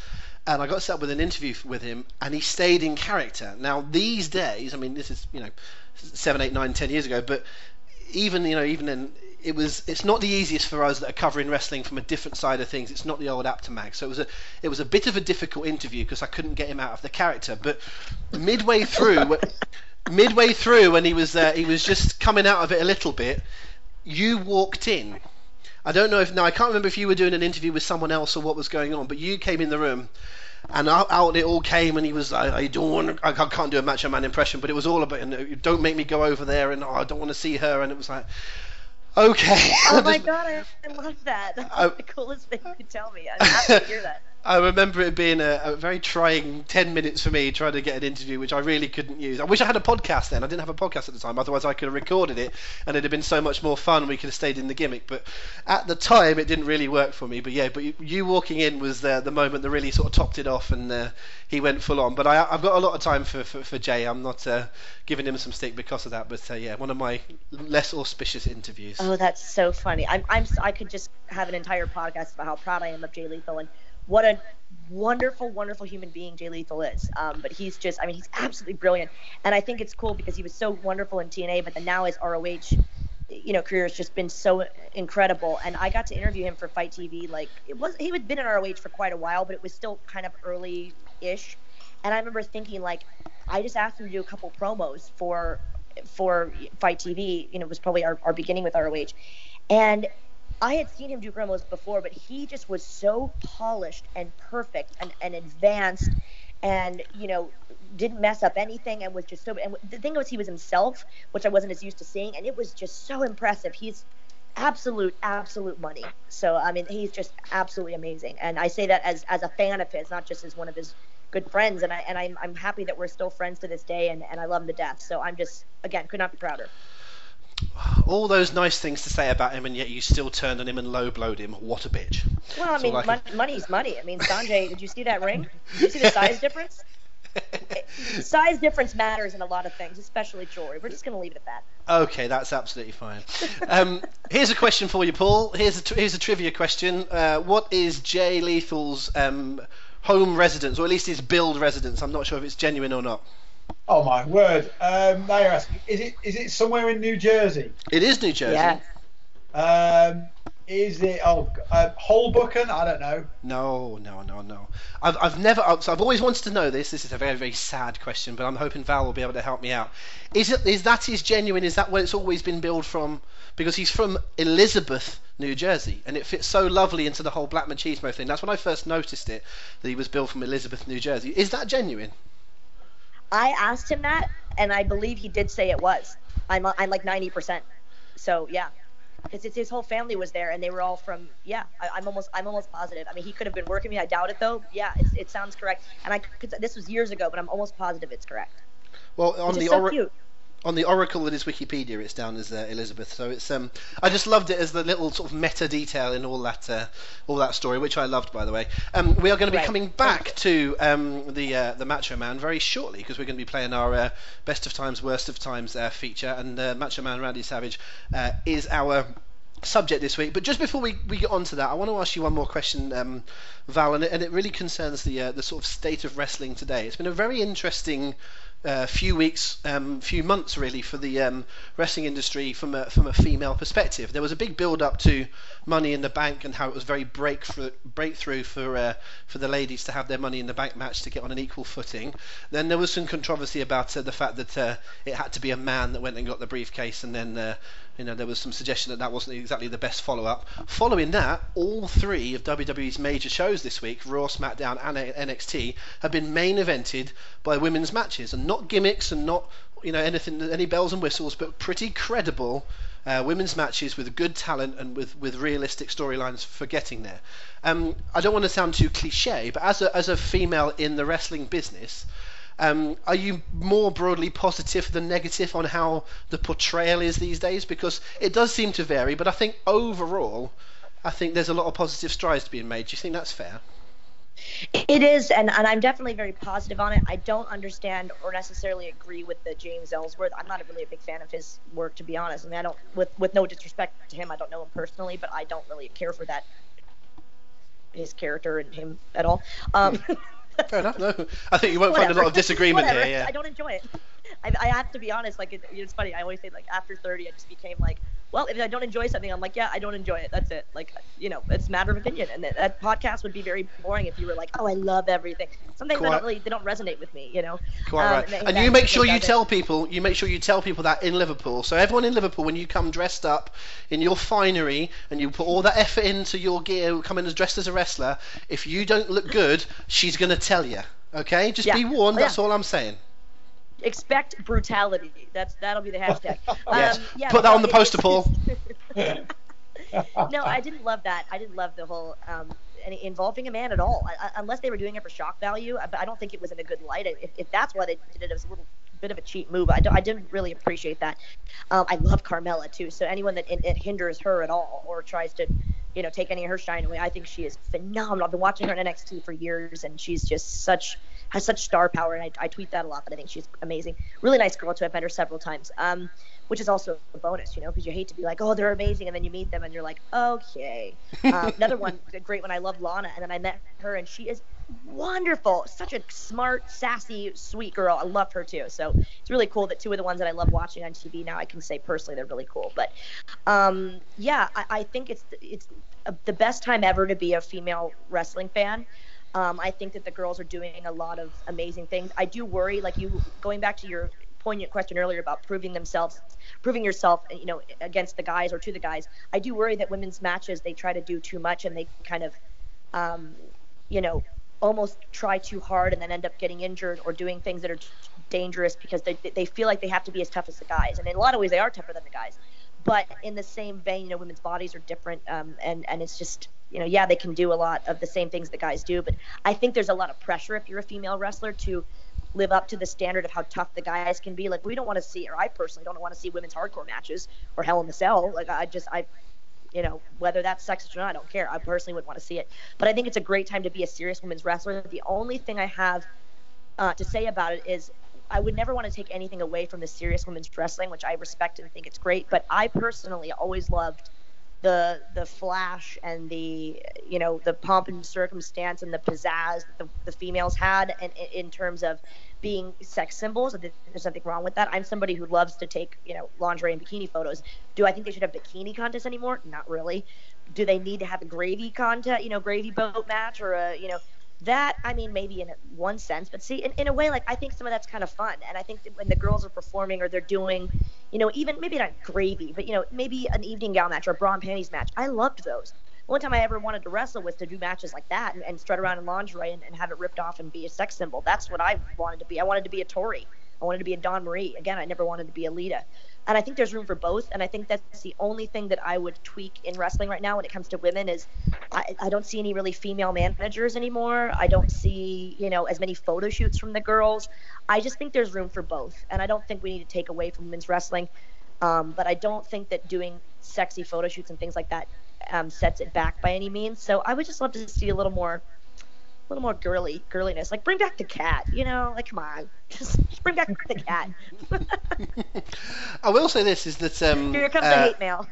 and I got set up with an interview with him, and he stayed in character. Now these days, I mean, this is you know seven, eight, nine, ten years ago, but even you know even in it was it's not the easiest for us that are covering wrestling from a different side of things. It's not the old Apter mag, so it was a it was a bit of a difficult interview because I couldn't get him out of the character. But midway through, midway through, when he was uh, he was just coming out of it a little bit, you walked in. I don't know if now I can't remember if you were doing an interview with someone else or what was going on, but you came in the room and out, out, it all came, and he was, I, I don't want, I can't do a Macho Man impression, but it was all about, don't make me go over there, and oh, I don't want to see her, and it was like, okay. Oh my god, I, I love that. That's the coolest thing you could tell me. I'm happy to hear that. I remember it being a, a, very trying 10 minutes for me trying to get an interview, which I really couldn't use. I wish I had a podcast then. I didn't have a podcast at the time, otherwise, I could have recorded it and it'd have been so much more fun. We could have stayed in the gimmick. But at the time, it didn't really work for me. But yeah, but you, you walking in was uh, the moment that really sort of topped it off and uh, he went full on. But I, have got a lot of time for, for, for Jay. I'm not uh, giving him some stick because of that. But uh, yeah, one of my less auspicious interviews. Oh, that's so funny. I'm, I'm, I could just have an entire podcast about how proud I am of Jay Lethal and what a wonderful, wonderful human being Jay Lethal is. Um, but he's just, I mean, he's absolutely brilliant. And I think it's cool because he was so wonderful in TNA, but then now his ROH, you know, career has just been so incredible. And I got to interview him for FITE TV. Like it was, he had been in ROH for quite a while, but it was still kind of early-ish. And I remember thinking, like, I just asked him to do a couple promos for for FITE TV. You know, it was probably our, our beginning with ROH, and I had seen him do promos before, but he just was so polished and perfect and, and advanced and, you know, didn't mess up anything and was just so. And the thing was, he was himself, which I wasn't as used to seeing. And it was just so impressive. He's absolute, absolute money. So, I mean, he's just absolutely amazing. And I say that as, as a fan of his, not just as one of his good friends. And, I, and I'm, I'm happy that we're still friends to this day and, and I love him to death. So I'm just, again, could not be prouder all those nice things to say about him, and yet you still turned on him and low blowed him. What a bitch! Well, I mean, mon- money's money. I mean, Sanjay, did you see that ring? Did you see the size difference? size difference matters in a lot of things, especially jewelry. We're just going to leave it at that. Okay, that's absolutely fine. Um, here's a question for you, Paul. Here's a, here's a trivia question. Uh, what is Jay Lethal's um, home residence, or at least his build residence? I'm not sure if it's genuine or not. Oh my word! Um, now you're asking, is it is it somewhere in New Jersey? It is New Jersey. Yeah. Um, is it oh uh, Hoboken? I don't know. No, no, no, no. I've I've never so I've always wanted to know this. This is a very very sad question, but I'm hoping Val will be able to help me out. Is it is that is genuine? Is that where it's always been billed from? Because he's from Elizabeth, New Jersey, and it fits so lovely into the whole Black Machismo thing. That's when I first noticed it that he was billed from Elizabeth, New Jersey. Is that genuine? I asked him that, and I believe he did say it was. I'm I'm like ninety percent. So yeah, because his whole family was there, and they were all from. Yeah, I, am almost I'm almost positive. I mean, he could have been working me. I doubt it though. Yeah, it sounds correct. And I could, this was years ago, but I'm almost positive it's correct. Well, on the so or- on the Oracle that is Wikipedia, it's down as uh, Elizabeth. So it's um, I just loved it as the little sort of meta detail in all that uh, all that story, which I loved, by the way. Um, we are going to be right. coming back to um, the uh, the Macho Man very shortly because we're going to be playing our uh, best of times, worst of times uh, feature, and uh, Macho Man Randy Savage is our subject this week. But just before we, we get on to that, I want to ask you one more question, um, Val, and it, and it really concerns the uh, the sort of state of wrestling today. It's been a very interesting uh, few weeks, um, few months really for the um, wrestling industry from a from a female perspective. There was a big build up to Money in the Bank and how it was very breakthrough breakthrough for uh, for the ladies to have their Money in the Bank match to get on an equal footing. Then there was some controversy about uh, the fact that uh, it had to be a man that went and got the briefcase, and then uh, you know there was some suggestion that that wasn't exactly the best follow up. Following that, all three of WWE's major shows this week, Raw, SmackDown, and NXT, have been main evented by women's matches and not gimmicks and not you know anything any bells and whistles, but pretty credible uh, women's matches with good talent and with, with realistic storylines for getting there. Um, I don't want to sound too cliche, but as a, as a female in the wrestling business, um, are you more broadly positive than negative on how the portrayal is these days? Because it does seem to vary, but I think overall, I think there's a lot of positive strides being made. Do you think that's fair? It is, and, and I'm definitely very positive on it. I don't understand or necessarily agree with the James Ellsworth. I'm not really a big fan of his work, to be honest. I mean, I don't, with with no disrespect to him, I don't know him personally, but I don't really care for that his character and him at all. Um, Fair enough. No, I think you won't Whatever. find a lot of disagreement here. Yeah. I don't enjoy it. I, I have to be honest. Like it, it's funny. I always say like after 30, I just became like well, if I don't enjoy something, I'm like, yeah, I don't enjoy it. That's it. Like, you know, it's a matter of opinion. And that, that podcast would be very boring if you were like, oh, I love everything. They Quite- don't really, they don't resonate with me, you know. Quite Um, right. and And you make sure you does it. tell people, you make sure you tell people that in Liverpool. So everyone in Liverpool, when you come dressed up in your finery and you put all that effort into your gear, coming as dressed as a wrestler, if you don't look good, she's gonna tell you. Okay, just Yeah. be warned. Oh, yeah. That's all I'm saying. Expect brutality. That's that'll be the hashtag. Yes. Um, yeah, Put that on the poster, Paul. no, I didn't love that. I didn't love the whole um, any, involving a man at all, I, I, unless they were doing it for shock value. I, but I don't think it was in a good light. If, if that's why they did it, it was a little bit of a cheap move. I, don't, I didn't really appreciate that. Um, I love Carmella too. So anyone that it, it hinders her at all or tries to, you know, take any of her shine away, I think she is phenomenal. I've been watching her in NXT for years, and she's just such has such star power. And I, I tweet that a lot, but I think she's amazing. Really nice girl too. I've met her several times. Um, which is also a bonus, you know, because you hate to be like, oh, they're amazing, and then you meet them and you're like, okay. Um, another one, a great one, I love Lana, and then I met her, and she is wonderful, such a smart, sassy, sweet girl. I love her too. So it's really cool that two of the ones that I love watching on TV now, I can say personally they're really cool. But um, yeah, I, I think it's it's the best time ever to be a female wrestling fan. Um, I think that the girls are doing a lot of amazing things. I do worry, like you going back to your poignant question earlier about proving themselves, proving yourself, you know, against the guys or to the guys. I do worry that women's matches they try to do too much and they kind of, um, you know, almost try too hard and then end up getting injured or doing things that are dangerous because they they feel like they have to be as tough as the guys. And in a lot of ways, they are tougher than the guys. But in the same vein, you know, women's bodies are different, um, and and it's just you know, yeah, they can do a lot of the same things that guys do, but I think there's a lot of pressure if you're a female wrestler to live up to the standard of how tough the guys can be. Like we don't want to see, or I personally don't want to see women's hardcore matches or Hell in the Cell. Like I just I. You know, whether that's sexist or not, I don't care. I personally wouldn't want to see it. But I think it's a great time to be a serious women's wrestler. The only thing I have uh, to say about it is I would never want to take anything away from the serious women's wrestling, which I respect and think it's great. But I personally always loved the the flash and the you know the pomp and circumstance and the pizzazz that the, the females had, and in terms of being sex symbols. There's nothing wrong with that. I'm somebody who loves to take you know lingerie and bikini photos. Do I think they should have bikini contests anymore? Not really. Do they need to have a gravy contest, you know, gravy boat match or a you know that I mean maybe in one sense, but see in, in a way like I think some of that's kind of fun, and I think when the girls are performing or they're doing, you know, even maybe not gravy, but you know maybe an evening gown match or a bra and panties match. I loved those. The only time I ever wanted to wrestle was to do matches like that and, and strut around in lingerie and, and have it ripped off and be a sex symbol. That's what I wanted to be. I wanted to be a Torrie. I wanted to be a Dawn Marie. Again, I never wanted to be a Lita. And I think there's room for both. And I think that's the only thing that I would tweak in wrestling right now when it comes to women is I, I don't see any really female managers anymore. I don't see, you know, as many photo shoots from the girls. I just think there's room for both. And I don't think we need to take away from women's wrestling. Um, but I don't think that doing sexy photo shoots and things like that um, sets it back by any means. So I would just love to see a little more, a little more girly girliness. Like bring back the cat, you know? Like come on, just, just bring back the cat. I will say this is that um, Here comes uh, the hate mail.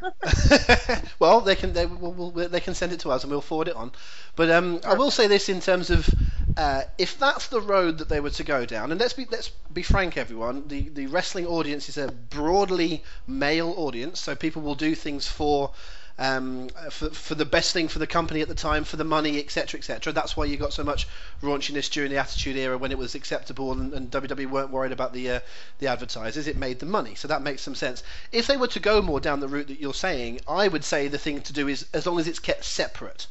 well, they can they will will they can send it to us and we'll forward it on. But um, I will say this in terms of uh, if that's the road that they were to go down, and let's be let's be frank, everyone. The the wrestling audience is a broadly male audience, so people will do things for. Um, for, for the best thing for the company at the time, for the money, etc., etc. That's why you got so much raunchiness during the Attitude Era when it was acceptable and, and WWE weren't worried about the uh, the advertisers. It made the money, so that makes some sense. If they were to go more down the route that you're saying, I would say the thing to do is as long as it's kept separate.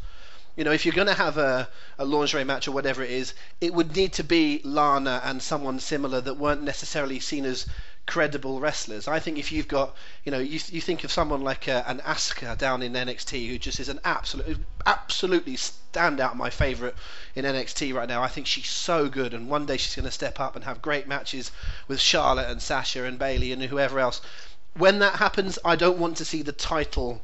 You know, if you're going to have a, a lingerie match or whatever it is, it would need to be Lana and someone similar that weren't necessarily seen as credible wrestlers. I think if you've got, you know, you, you think of someone like uh, an Asuka down in NXT who just is an absolute, absolutely standout, my favourite in NXT right now. I think she's so good, and one day she's going to step up and have great matches with Charlotte and Sasha and Bayley and whoever else. When that happens, I don't want to see the title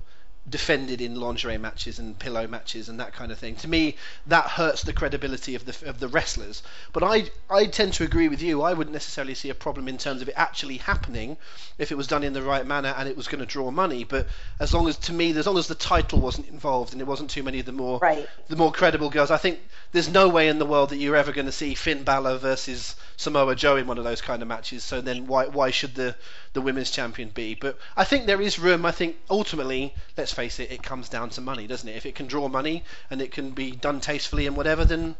defended in lingerie matches and pillow matches and that kind of thing. To me, that hurts the credibility of the of the wrestlers. But I I tend to agree with you. I wouldn't necessarily see a problem in terms of it actually happening if it was done in the right manner and it was going to draw money. But as long as to me, as long as the title wasn't involved and it wasn't too many of the more Right. the more credible girls, I think there's no way in the world that you're ever going to see Finn Balor versus Samoa Joe in one of those kind of matches. So then why why should the the women's champion be? But I think there is room. I think ultimately, let's face it, it comes down to money, doesn't it? If it can draw money and it can be done tastefully and whatever, then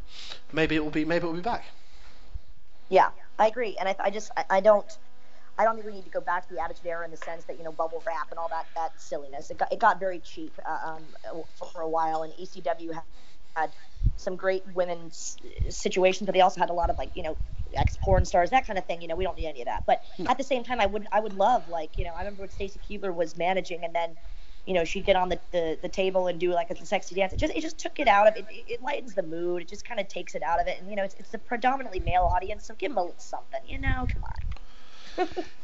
maybe it will be maybe it will be back. Yeah, I agree, and I, I just I, I don't I don't think we need to go back to the Attitude Era in the sense that you know bubble wrap and all that that silliness. It got it got very cheap uh, um, for a while, and ECW had, had some great women's situations, but they also had a lot of like you know ex porn stars that kind of thing. You know, we don't need any of that. But No. at the same time, I would I would love like you know I remember when Stacy Keibler was managing, and then you know she'd get on the, the, the table and do like a sexy dance. It just it just took it out of it. It, it lightens the mood. It just kind of takes it out of it. And you know it's it's a predominantly male audience, so give them a little something. You know, come on.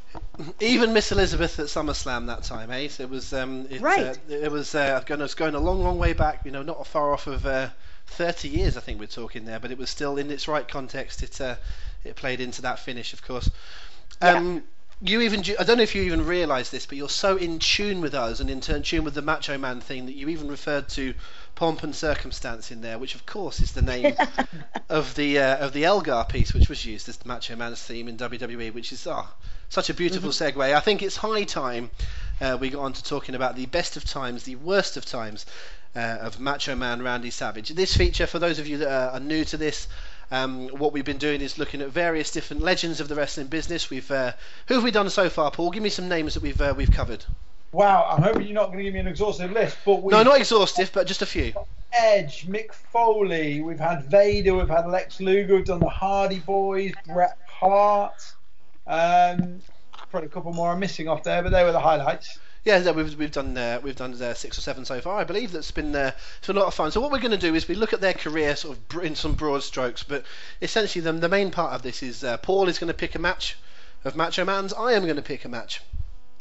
Even Miss Elizabeth at SummerSlam that time, eh? So it was um, it, Right. Uh, it was uh, going it's going a long, long way back. You know, not far off of uh, 30 years, I think we're talking there. But it was still in its right context. It uh, it played into that finish, of course. Um, You even I don't know if you even realise this, but you're so in tune with us and in turn tune with the Macho Man thing that you even referred to pomp and circumstance in there, which of course is the name of the uh, of the Elgar piece, which was used as the Macho Man's theme in WWE, which is ah, such a beautiful segue. I think it's high time uh, we got on to talking about the best of times, the worst of times uh, of Macho Man Randy Savage. This feature, for those of you that are, are new to this. Um, what we've been doing is looking at various different legends of the wrestling business. We've uh, who have we done so far, Paul? Give me some names that we've uh, we've covered. Wow, I'm hoping you're not going to give me an exhaustive list, but we No, not exhaustive, but just a few. Edge, Mick Foley, we've had Vader, we've had Lex Luger, we've done the Hardy Boys, Bret Hart. Um, probably a couple more I'm missing off there, but they were the highlights. Yeah, we've we've done uh, we've done uh, six or seven so far, I believe. That's been uh, it's been a lot of fun. So what we're going to do is we look at their career sort of in some broad strokes, but essentially the the main part of this is uh, Paul is going to pick a match of Macho Man's. I am going to pick a match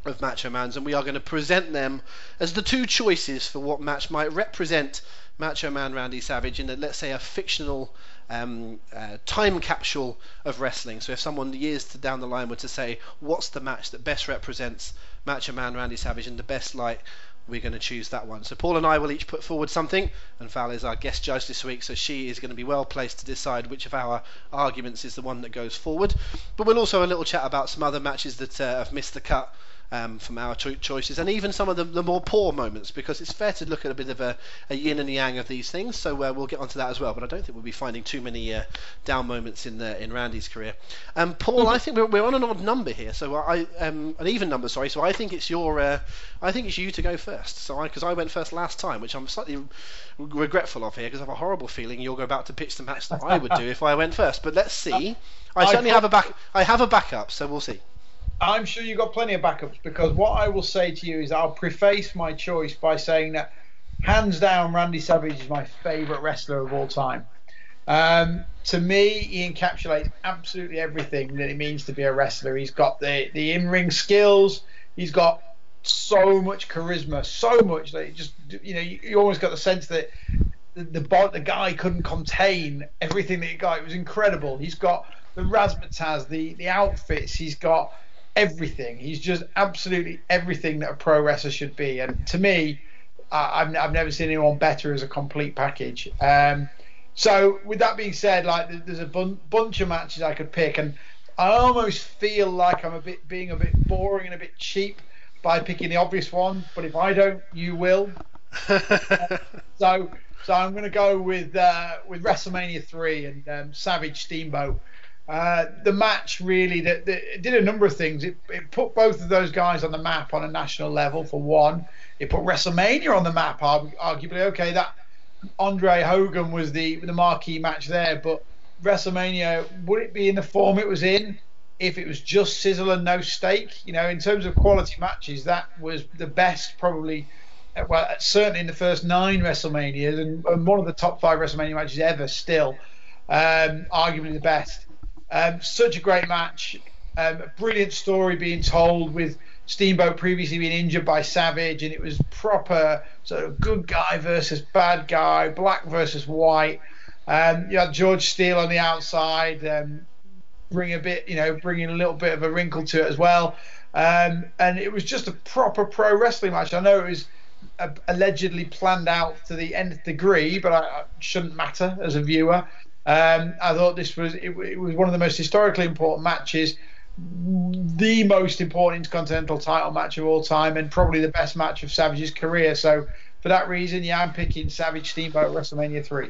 of Macho Man's, and we are going to present them as the two choices for what match might represent Macho Man Randy Savage in, a, let's say, a fictional um, uh, time capsule of wrestling. So if someone years down the line were to say, what's the match that best represents Match Macho Man Randy Savage in the best light, we're going to choose that one. So Paul and I will each put forward something, and Val is our guest judge this week, so she is going to be well placed to decide which of our arguments is the one that goes forward. But we'll also have a little chat about some other matches that uh, have missed the cut um, from our cho- choices, and even some of the, the more poor moments, because it's fair to look at a bit of a, a yin and yang of these things. So uh, we'll get onto that as well. But I don't think we'll be finding too many uh, down moments in uh, in Randy's career. Um, Paul, I think we're, we're on an odd number here, so I um, an even number, sorry. So I think it's your, uh, I think it's you to go first. So because I went first last time, which I'm slightly regretful of here, because I have a horrible feeling you're about to pitch the match that I would do if I went first. But let's see. I I certainly have a back. I have a backup, so we'll see. I'm sure you've got plenty of backups because what I will say to you is I'll preface my choice by saying that hands down, Randy Savage is my favourite wrestler of all time. Um, to me, he encapsulates absolutely everything that it means to be a wrestler. He's got the, the in ring skills, he's got so much charisma, so much that it just, you know, you, you almost got the sense that the, the, the guy couldn't contain everything that he got. It was incredible. He's got the razzmatazz, the, the outfits, he's got everything. He's just absolutely everything that a pro wrestler should be. And to me, I I've, I've never seen anyone better as a complete package. Um, so with that being said, like there's a bun- bunch of matches I could pick, and I almost feel like I'm a bit being a bit boring and a bit cheap by picking the obvious one. But if I don't, you will. So so I'm going to go with uh, with WrestleMania three and um, Savage Steamboat. Uh, the match really that, that did a number of things. It, it put both of those guys on the map on a national level for one. It put WrestleMania on the map. Arguably, okay, that Andre Hogan was the the marquee match there, but WrestleMania would it be in the form it was in if it was just sizzle and no steak? You know, in terms of quality matches, that was the best probably. uh, Well, certainly in the first nine WrestleManias, and, and one of the top five WrestleMania matches ever. Still, um, arguably the best. Um, such a great match. Um, a brilliant story being told with Steamboat previously being injured by Savage, and it was proper sort of good guy versus bad guy, black versus white. Um, you had George Steele on the outside, um, bring a bit, you know, bringing a little bit of a wrinkle to it as well. Um, and it was just a proper pro wrestling match. I know it was allegedly planned out to the nth degree, but I, I shouldn't matter as a viewer. Um, I thought this was it, it, was one of the most historically important matches, the most important intercontinental title match of all time, and probably the best match of Savage's career. So for that reason, yeah, I'm picking Savage Steamboat WrestleMania three.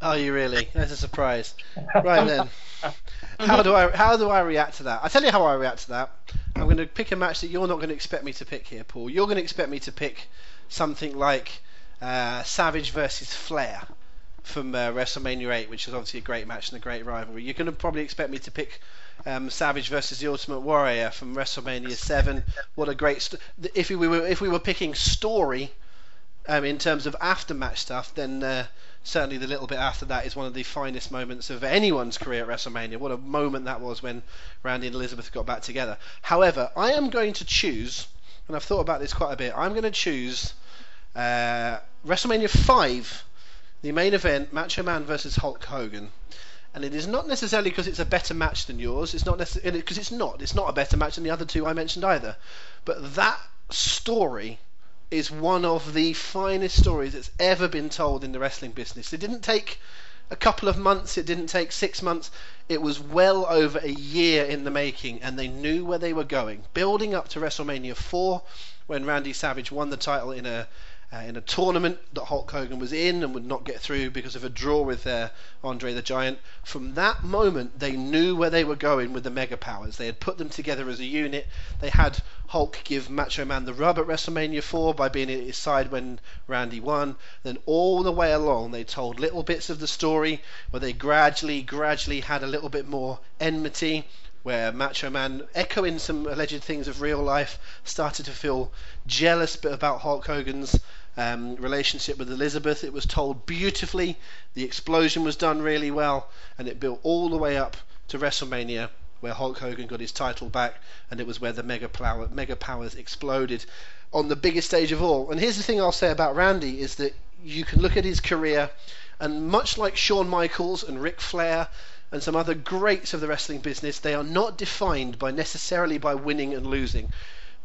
Are you really? That's a surprise. Right then. How do I how do I react to that? I tell you how I react to that. I'm going to pick a match that you're not going to expect me to pick here, Paul. You're going to expect me to pick something like uh, Savage versus Flair from uh, WrestleMania 8, which is obviously a great match and a great rivalry. You're going to probably expect me to pick um, Savage versus the Ultimate Warrior from WrestleMania 7. What a great st- if we were if we were picking story um, in terms of aftermatch stuff, then uh, certainly the little bit after that is one of the finest moments of anyone's career at WrestleMania. What a moment that was when Randy and Elizabeth got back together. However, I am going to choose, and I've thought about this quite a bit. I'm going to choose uh, WrestleMania 5, the main event, Macho Man versus Hulk Hogan. And it is not necessarily because it's a better match than yours. It's not necessarily because it's not. It's not a better match than the other two I mentioned either. But that story is one of the finest stories that's ever been told in the wrestling business. It didn't take a couple of months, it didn't take six months, it was well over a year in the making, and they knew where they were going. Building up to WrestleMania 4, when Randy Savage won the title in a uh, in a tournament that Hulk Hogan was in and would not get through because of a draw with uh, Andre the Giant. From that moment, they knew where they were going with the Mega Powers. They had put them together as a unit. They had Hulk give Macho Man the rub at WrestleMania 4 by being at his side when Randy won. Then all the way along, they told little bits of the story where they gradually, gradually had a little bit more enmity where Macho Man, echoing some alleged things of real life, started to feel jealous about Hulk Hogan's um, relationship with Elizabeth. It was told beautifully. The explosion was done really well, and it built all the way up to WrestleMania, where Hulk Hogan got his title back, and it was where the mega, power, mega powers exploded on the biggest stage of all. And here's the thing I'll say about Randy is that you can look at his career, and much like Shawn Michaels and Ric Flair and some other greats of the wrestling business, they are not defined by necessarily by winning and losing.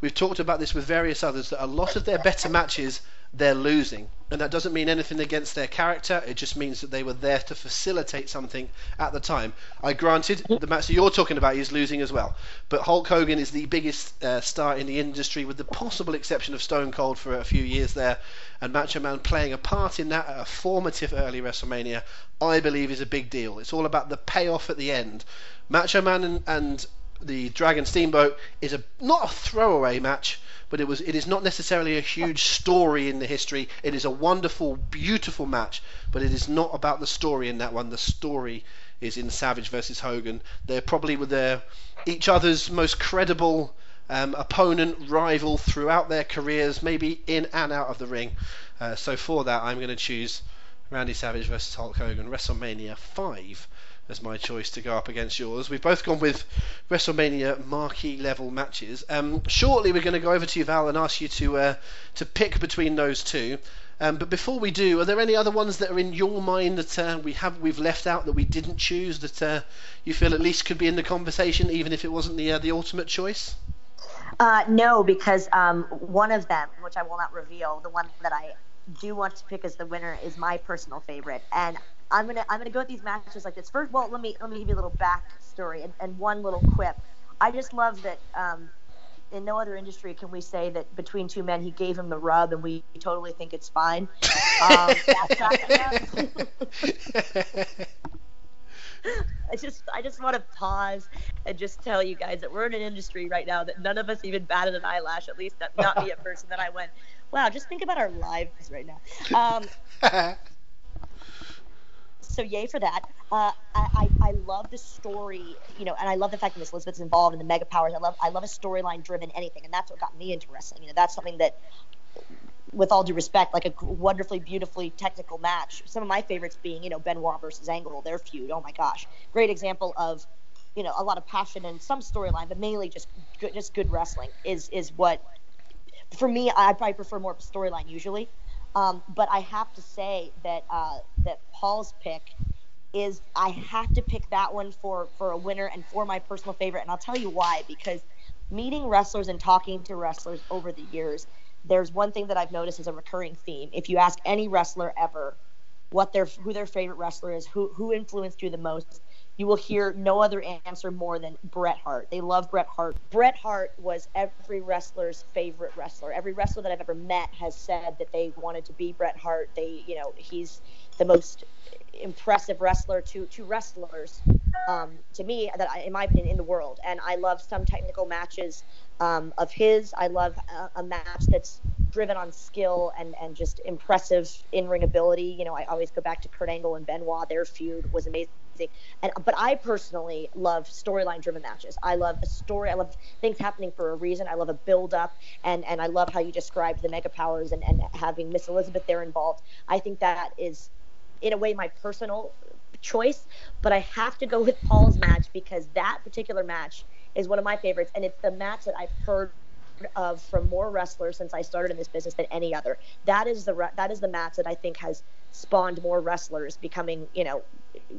We've talked about this with various others that a lot of their better matches they're losing. And that doesn't mean anything against their character, it just means that they were there to facilitate something at the time. I granted the match that you're talking about is losing as well, but Hulk Hogan is the biggest uh, star in the industry, with the possible exception of Stone Cold for a few years there, and Macho Man playing a part in that at a formative early WrestleMania, I believe is a big deal. It's all about the payoff at the end. Macho Man and, and the Dragon Steamboat is a not a throwaway match but it was it is not necessarily a huge story in the history. It is a wonderful, beautiful match, but it is not about the story in that one. The story is in Savage versus Hogan. They're probably with their each other's most credible um, opponent, rival throughout their careers, maybe in and out of the ring. Uh, so for that, I'm going to choose Randy Savage versus Hulk Hogan, WrestleMania 5 as my choice to go up against yours. We've both gone with WrestleMania marquee level matches. Um, shortly, we're going to go over to you, Val, and ask you to uh, to pick between those two. Um, but before we do, are there any other ones that are in your mind that uh, we have we've left out that we didn't choose that uh, you feel at least could be in the conversation, even if it wasn't the uh, the ultimate choice? Uh, no, because um, one of them, which I will not reveal, the one that I do want to pick as the winner is my personal favorite, and I'm gonna I'm gonna go with these matches like this. First, well, let me let me give you a little backstory and, and one little quip. I just love that. Um, in no other industry can we say that between two men he gave him the rub and we totally think it's fine. Um, I just I just want to pause and just tell you guys that we're in an industry right now that none of us even batted an eyelash. At least not, not me at first, and then I went, wow, just think about our lives right now. Um, so yay for that. Uh, I, I love the story, you know, and I love the fact that Miss Elizabeth's involved in the mega powers. I love I love a storyline driven anything, and that's what got me into wrestling. You know, that's something that, with all due respect, like a wonderfully, beautifully technical match. Some of my favorites being, you know, Benoit versus Angle, their feud. Oh my gosh, great example of you know a lot of passion and some storyline, but mainly just good, just good wrestling is is what for me I probably prefer more of a storyline usually. Um, but I have to say that uh, that Paul's pick is I have to pick that one for for a winner and for my personal favorite, and I'll tell you why because meeting wrestlers and talking to wrestlers over the years, there's one thing that I've noticed as a recurring theme. If you ask any wrestler ever what their who their favorite wrestler is, who who influenced you the most, you will hear no other answer more than Bret Hart. They love Bret Hart. Bret Hart was every wrestler's favorite wrestler. Every wrestler that I've ever met has said that they wanted to be Bret Hart. They, you know, he's the most impressive wrestler to to wrestlers um, to me that I, in my opinion in the world and i love some technical matches um, of his. I love a, a, match that's driven on skill and and just impressive in-ring ability. You know i always go back to kurt angle and benoit. Their feud was amazing. And but i personally love storyline driven matches. I love a story i love things happening for a reason. I love a build up and and i love how you described the mega powers and and having miss elizabeth there involved. I think that is in a way my personal choice, but I have to go with Paul's match because that particular match is one of my favorites, and it's the match that I've heard of from more wrestlers since I started in this business than any other. That is the re- that is the match that I think has spawned more wrestlers becoming, you know,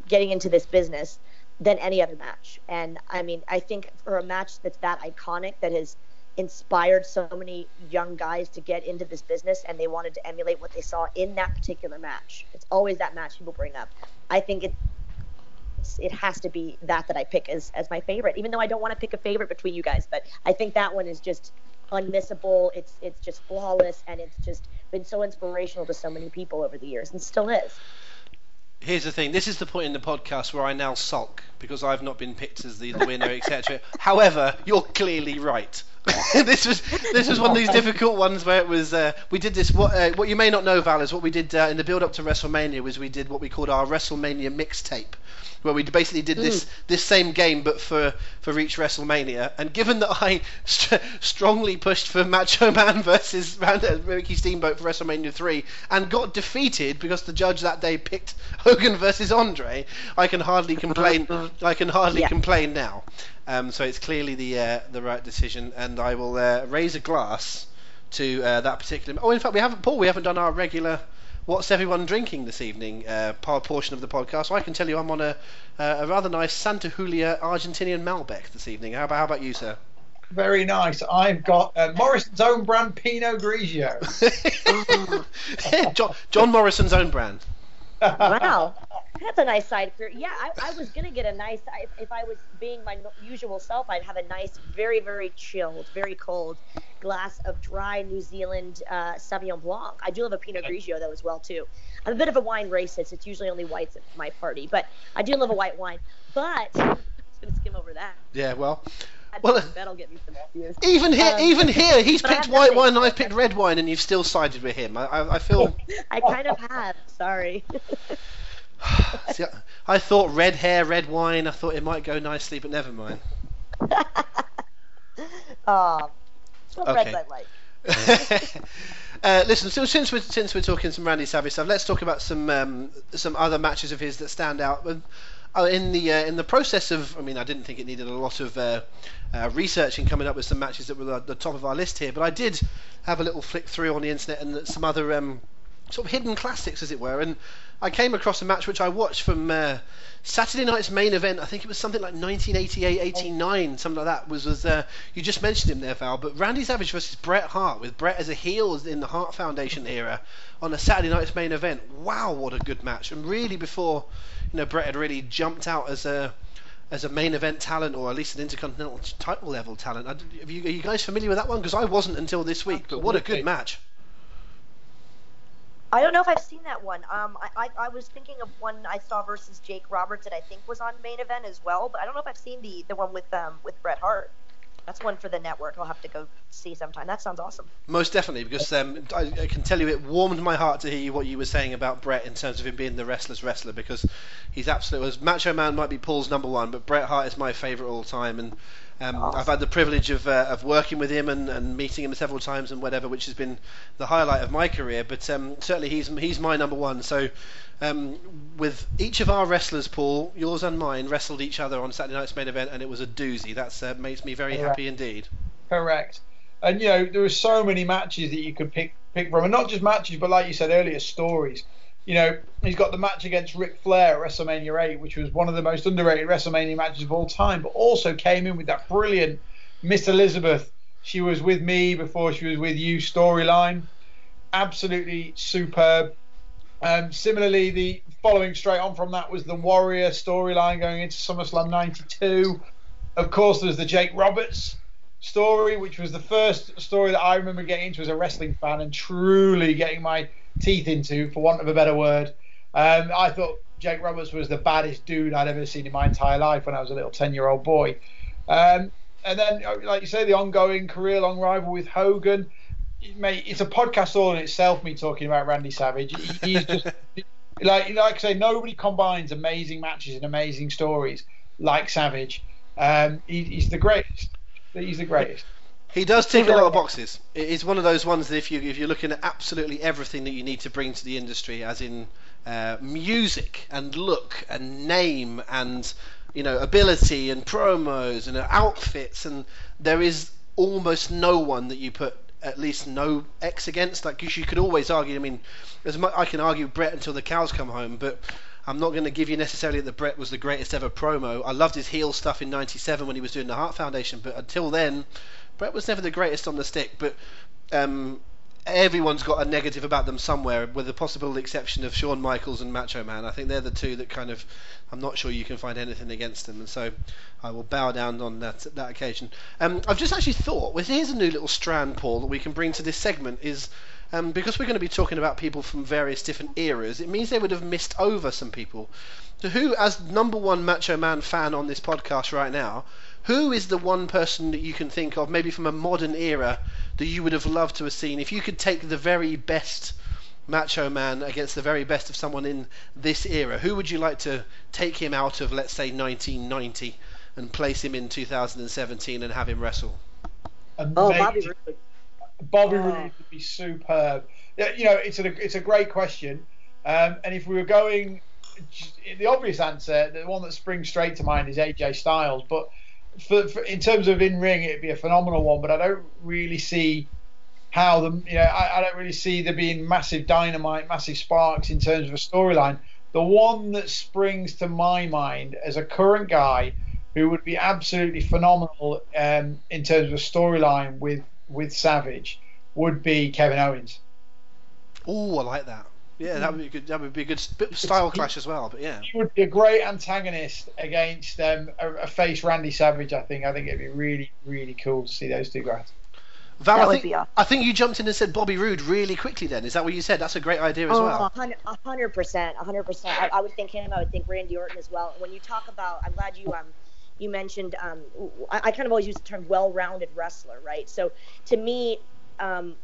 getting into this business than any other match. And I mean, I think for a match that's that iconic that has inspired so many young guys to get into this business and they wanted to emulate what they saw in that particular match. It's always that match people bring up. I think it it has to be that that I pick as, as my favorite, even though I don't want to pick a favorite between you guys, but I think that one is just unmissable. It's it's just flawless and it's just been so inspirational to so many people over the years and still is. Here's the thing. This is the point in the podcast where I now sulk because I've not been picked as the, the winner, etc. However, you're clearly right. this was this was one of these difficult ones where it was uh, we did this what uh, what you may not know Val is what we did uh, in the build up to WrestleMania was we did what we called our WrestleMania mixtape where we basically did this mm. this same game but for for each WrestleMania. And given that I st- strongly pushed for Macho Man versus Ricky Steamboat for WrestleMania three and got defeated because the judge that day picked Hogan versus Andre, I can hardly complain. I can hardly yeah. complain now. Um, so it's clearly the uh, the right decision, and I will uh, raise a glass to uh, that particular. Oh, in fact, we haven't, Paul. We haven't done our regular what's everyone drinking this evening uh, portion of the podcast. So I can tell you I'm on a, uh, a rather nice Santa Julia Argentinian Malbec this evening. How about, how about you, sir? Very nice. I've got uh, Morrison's own brand Pinot Grigio. John, John Morrison's own brand. Wow. That's a nice side career. Yeah, I, I was gonna get a nice. I, if I was being my usual self, I'd have a nice, very, very chilled, very cold glass of dry New Zealand uh, Sauvignon Blanc. I do love a Pinot Grigio though as well too. I'm a bit of a wine racist. It's usually only whites at my party, but I do love a white wine. But I'm just gonna skim over that. Yeah, well. Well, that'll get me some views. Even here, um, even here, he's picked white wine and I've picked red wine, and you've still sided with him. I, I, I feel. I kind of have. Sorry. See, I thought red hair, red wine. I thought it might go nicely, but never mind. oh, okay. like. uh, listen, so since we're since we're talking some Randy Savage stuff, let's talk about some um, some other matches of his that stand out. Uh, in the uh, in the process of, I mean, I didn't think it needed a lot of uh, uh researching coming up with some matches that were at the top of our list here, but I did have a little flick through on the internet and some other um, sort of hidden classics, as it were, and I came across a match which I watched from uh, Saturday night's main event. I think it was something like 1988, 89, something like that. Was was uh, you just mentioned him there, Val? But Randy Savage versus Bret Hart with Bret as a heel in the Hart Foundation era on a Saturday night's main event. Wow, what a good match! And really, before you know, Bret had really jumped out as a as a main event talent, or at least an intercontinental title level talent. You, are you guys familiar with that one? Because I wasn't until this week. But what a good match! I don't know if I've seen that one. Um, I, I, I, was thinking of one I saw versus Jake Roberts that I think was on main event as well, but I don't know if I've seen the the one with um with Bret Hart. That's one for the network. I'll have to go see sometime. That sounds awesome. Most definitely, because um, I, I, can tell you it warmed my heart to hear what you were saying about Bret in terms of him being the restless wrestler, because he's absolutely. Macho Man might be Paul's number one, but Bret Hart is my favourite all time, and Um, Awesome. I've had the privilege of, uh, of working with him and, and meeting him several times and whatever, which has been the highlight of my career. But um, certainly he's he's my number one. So um, with each of our wrestlers, Paul, yours and mine, wrestled each other on Saturday night's main event, and it was a doozy. That uh, makes me very happy indeed. Correct. And you know, there were so many matches that you could pick pick from, and not just matches, but like you said earlier, stories. You know, he's got the match against Ric Flair at WrestleMania 8, which was one of the most underrated WrestleMania matches of all time, but also came in with that brilliant Miss Elizabeth. She was with me before she was with you storyline. Absolutely superb. Um, similarly, the following straight on from that was the Warrior storyline going into SummerSlam 92. Of course, there's the Jake Roberts story, which was the first story that I remember getting into as a wrestling fan and truly getting my teeth into, for want of a better word. Um, I thought Jake Roberts was the baddest dude I'd ever seen in my entire life when I was a little 10 year old boy. Um, and then, uh, like you say, the ongoing career long rival with Hogan. Mate, it's a podcast all in itself, me talking about Randy Savage. He- He's just, like, like I say, nobody combines amazing matches and amazing stories like Savage. Um, he, he's the greatest. He's the greatest. He does tick a lot of boxes. It is one of those ones that if you if you're looking at absolutely everything that you need to bring to the industry, as in uh, music and look and name and you know ability and promos and outfits, and there is almost no one that you put at least no X against. Like 'cause you could always argue. I mean, as much I can argue Bret until the cows come home, but I'm not going to give you necessarily that Bret was the greatest ever promo. I loved his heel stuff in '97 when he was doing the Hart Foundation, but until then, Bret was never the greatest on the stick. But um, everyone's got a negative about them somewhere, with the possible exception of Shawn Michaels and Macho Man. I think they're the two that kind of I'm not sure you can find anything against them, and so I will bow down on that that occasion. Um, I've just actually thought, well, here's a new little strand, Paul, that we can bring to this segment is. Um, because we're going to be talking about people from various different eras, it means they would have missed over some people. So, who, as number one Macho Man fan on this podcast right now, who is the one person that you can think of, maybe from a modern era, that you would have loved to have seen? If you could take the very best Macho Man against the very best of someone in this era, who would you like to take him out of, let's say, 1990 and place him in 2017 and have him wrestle? Oh, Bobby Amazing. Roode. Bobby Oh. Roode would be superb. You know, it's a it's a great question. Um, and if we were going, the obvious answer, the one that springs straight to mind is AJ Styles. But for, for in terms of in ring, it'd be a phenomenal one. But I don't really see how the you know I, I don't really see there being massive dynamite, massive sparks in terms of a storyline. The one that springs to my mind as a current guy who would be absolutely phenomenal um, in terms of a storyline with with Savage would be Kevin Owens. Oh, I like that. Yeah, that would be a good. That would be a good bit of style clash as well. But yeah, He would be a great antagonist against um, a, a face Randy Savage. I think. I think it'd be really, really cool to see those two guys. Val, That I would think be awesome. I think you jumped in and said Bobby Roode really quickly. Then is that what you said? That's a great idea as Oh, well. a hundred- a hundred percent, a hundred percent. I I would think him. I would think Randy Orton as well. When you talk about, I'm glad you um, you mentioned. Um, I, I kind of always use the term well-rounded wrestler, right? So to me, um,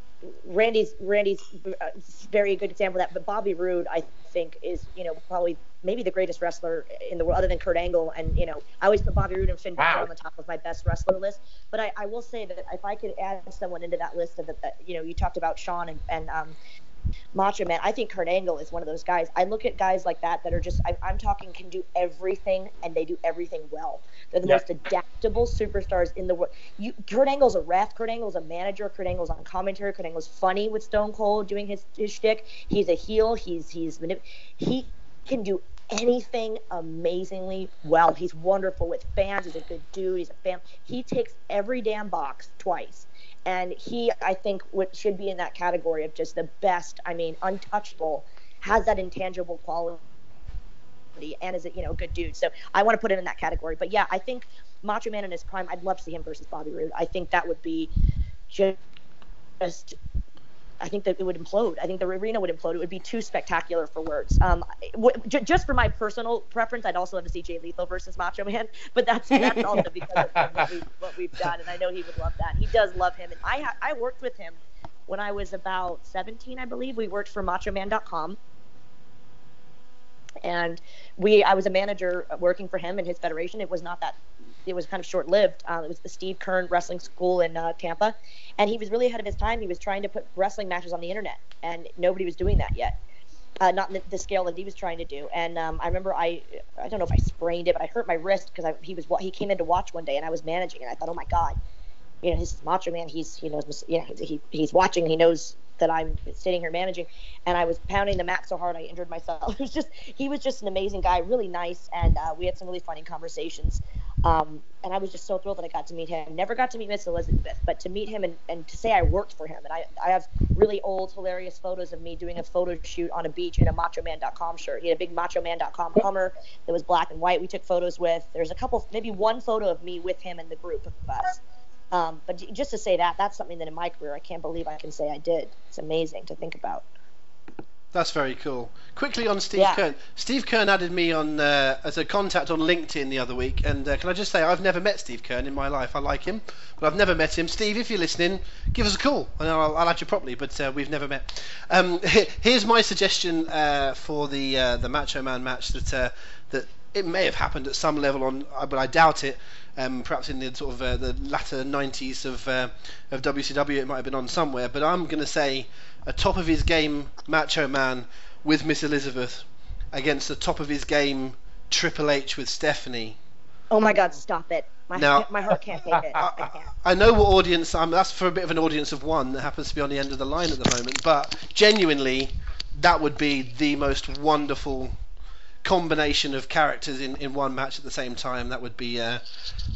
Randy's Randy's uh, very good example of that. But Bobby Roode, I think, is you know probably maybe the greatest wrestler in the world, other than Kurt Angle. And you know, I always put Bobby Roode and Finn Balor Wow. on the top of my best wrestler list. But I, I will say that if I could add someone into that list of the, that, you know, you talked about Sean and, and um, Macho Man. I think Kurt Angle is one of those guys. I look at guys like that that are just, I, I'm talking, can do everything and they do everything well. They're the Yeah. most adaptable superstars in the world. You, Kurt Angle's a ref. Kurt Angle's a manager. Kurt Angle's on commentary. Kurt Angle's funny with Stone Cold doing his, his shtick. He's a heel. He's he's manip- he can do anything amazingly well. He's wonderful with fans. He's a good dude. He's a fan. He takes every damn box twice. And he, I think, should be in that category of just the best. I mean, untouchable, has that intangible quality, and is a you know good dude. So I want to put him in that category. But yeah, I think Macho Man in his prime. I'd love to see him versus Bobby Roode. I think that would be just. I think that it would implode. I think the arena would implode. It would be too spectacular for words. Um, w- j- just for my personal preference, I'd also love to see Jay Lethal versus Macho Man. But that's that's also because of what, we, what we've done, and I know he would love that. He does love him, and I ha- I worked with him when I was about 17, I believe. We worked for MachoMan.com, and we I was a manager working for him and his federation. It was not that it was kind of short lived. Um, it was the Steve Keirn Wrestling School in uh, Tampa, and he was really ahead of his time. He was trying to put wrestling matches on the internet, and nobody was doing that yet. Uh, not the, the, scale that he was trying to do. And um, I remember I I don't know if I sprained it, but I hurt my wrist because he was he came in to watch one day and I was managing and I thought, oh my god, you know, he's Macho Man. He's he knows you know he he's watching he knows that I'm sitting here managing, and I was pounding the mat so hard I injured myself. It was just he was just an amazing guy, really nice, and uh, we had some really funny conversations. Um, and I was just so thrilled that I got to meet him. Never got to meet Miss Elizabeth, but to meet him and, and to say I worked for him. And I, I have really old, hilarious photos of me doing a photo shoot on a beach in a MachoMan.com shirt. He had a big MachoMan.com Hummer that was black and white. We took photos with. There's a couple, maybe one photo of me with him and the group of us. Um, but just to say that, that's something that in my career I can't believe I can say I did. It's amazing to think about. That's very cool. Quickly on Steve yeah. Keirn. Steve Keirn added me on uh, as a contact on LinkedIn the other week, and uh, can I just say I've never met Steve Keirn in my life. I like him, but I've never met him. Steve, if you're listening, give us a call, and I'll, I'll add you properly. But uh, we've never met. Um, here's my suggestion uh, for the uh, the Macho Man match that uh, that it may have happened at some level on, but I doubt it um, perhaps in the sort of uh, the latter 90s of uh, of WCW, it might have been on somewhere. But I'm going to say a top of his game Macho Man with Miss Elizabeth against the top of his game Triple H with Stephanie. Oh my God! Stop it. My, now, my heart can't take it. I, I, I, know what audience I'm. That's for a bit of an audience of one that happens to be on the end of the line at the moment. But genuinely, that would be the most wonderful combination of characters in, in one match at the same time. That would be. Uh,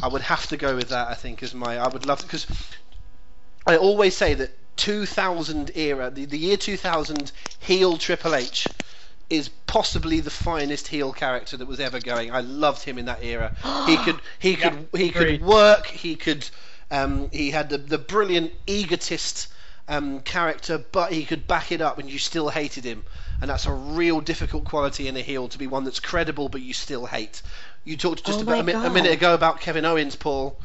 I would have to go with that. I think as my. I would love because I always say that 2000 era, the, the year 2000 heel Triple H is possibly the finest heel character that was ever going. I loved him in that era. he could he could he agreed. could work. He could um, he had the the brilliant egotist um, character, but he could back it up, and you still hated him and that's a real difficult quality in a heel to be one that's credible but you still hate. You talked just oh about a, mi- a, minute ago about Kevin Owens, Paul.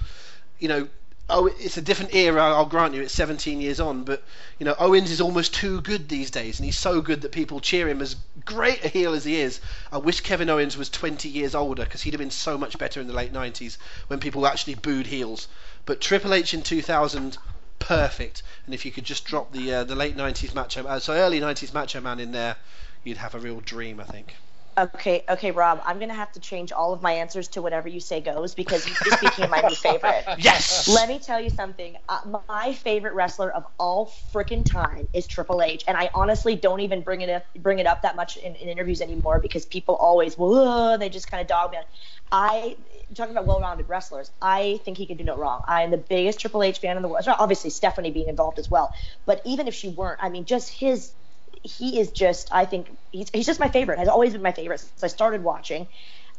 You know, oh, it's a different era. I'll grant you, it's 17 years on, but you know, Owens is almost too good these days, and he's so good that people cheer him as great a heel as he is. I wish Kevin Owens was 20 years older because he'd have been so much better in the late 90s when people actually booed heels. But Triple H in 2000 perfect. And if you could just drop the uh, the late '90s Macho, uh, so early '90s Macho Man in there, you'd have a real dream, I think. Okay, okay, Rob. I'm gonna have to change all of my answers to whatever you say goes because you just became my new favorite. Yes. Let me tell you something. Uh, my favorite wrestler of all freaking time is Triple H, and I honestly don't even bring it up, bring it up that much in, in interviews anymore because people always, well, they just kind of dog me. I talking about well-rounded wrestlers. I think he can do no wrong. I am the biggest Triple H fan in the world. Obviously, Stephanie being involved as well. But even if she weren't, I mean, just his he is just I think he's he's just my favorite. Has always been my favorite since I started watching.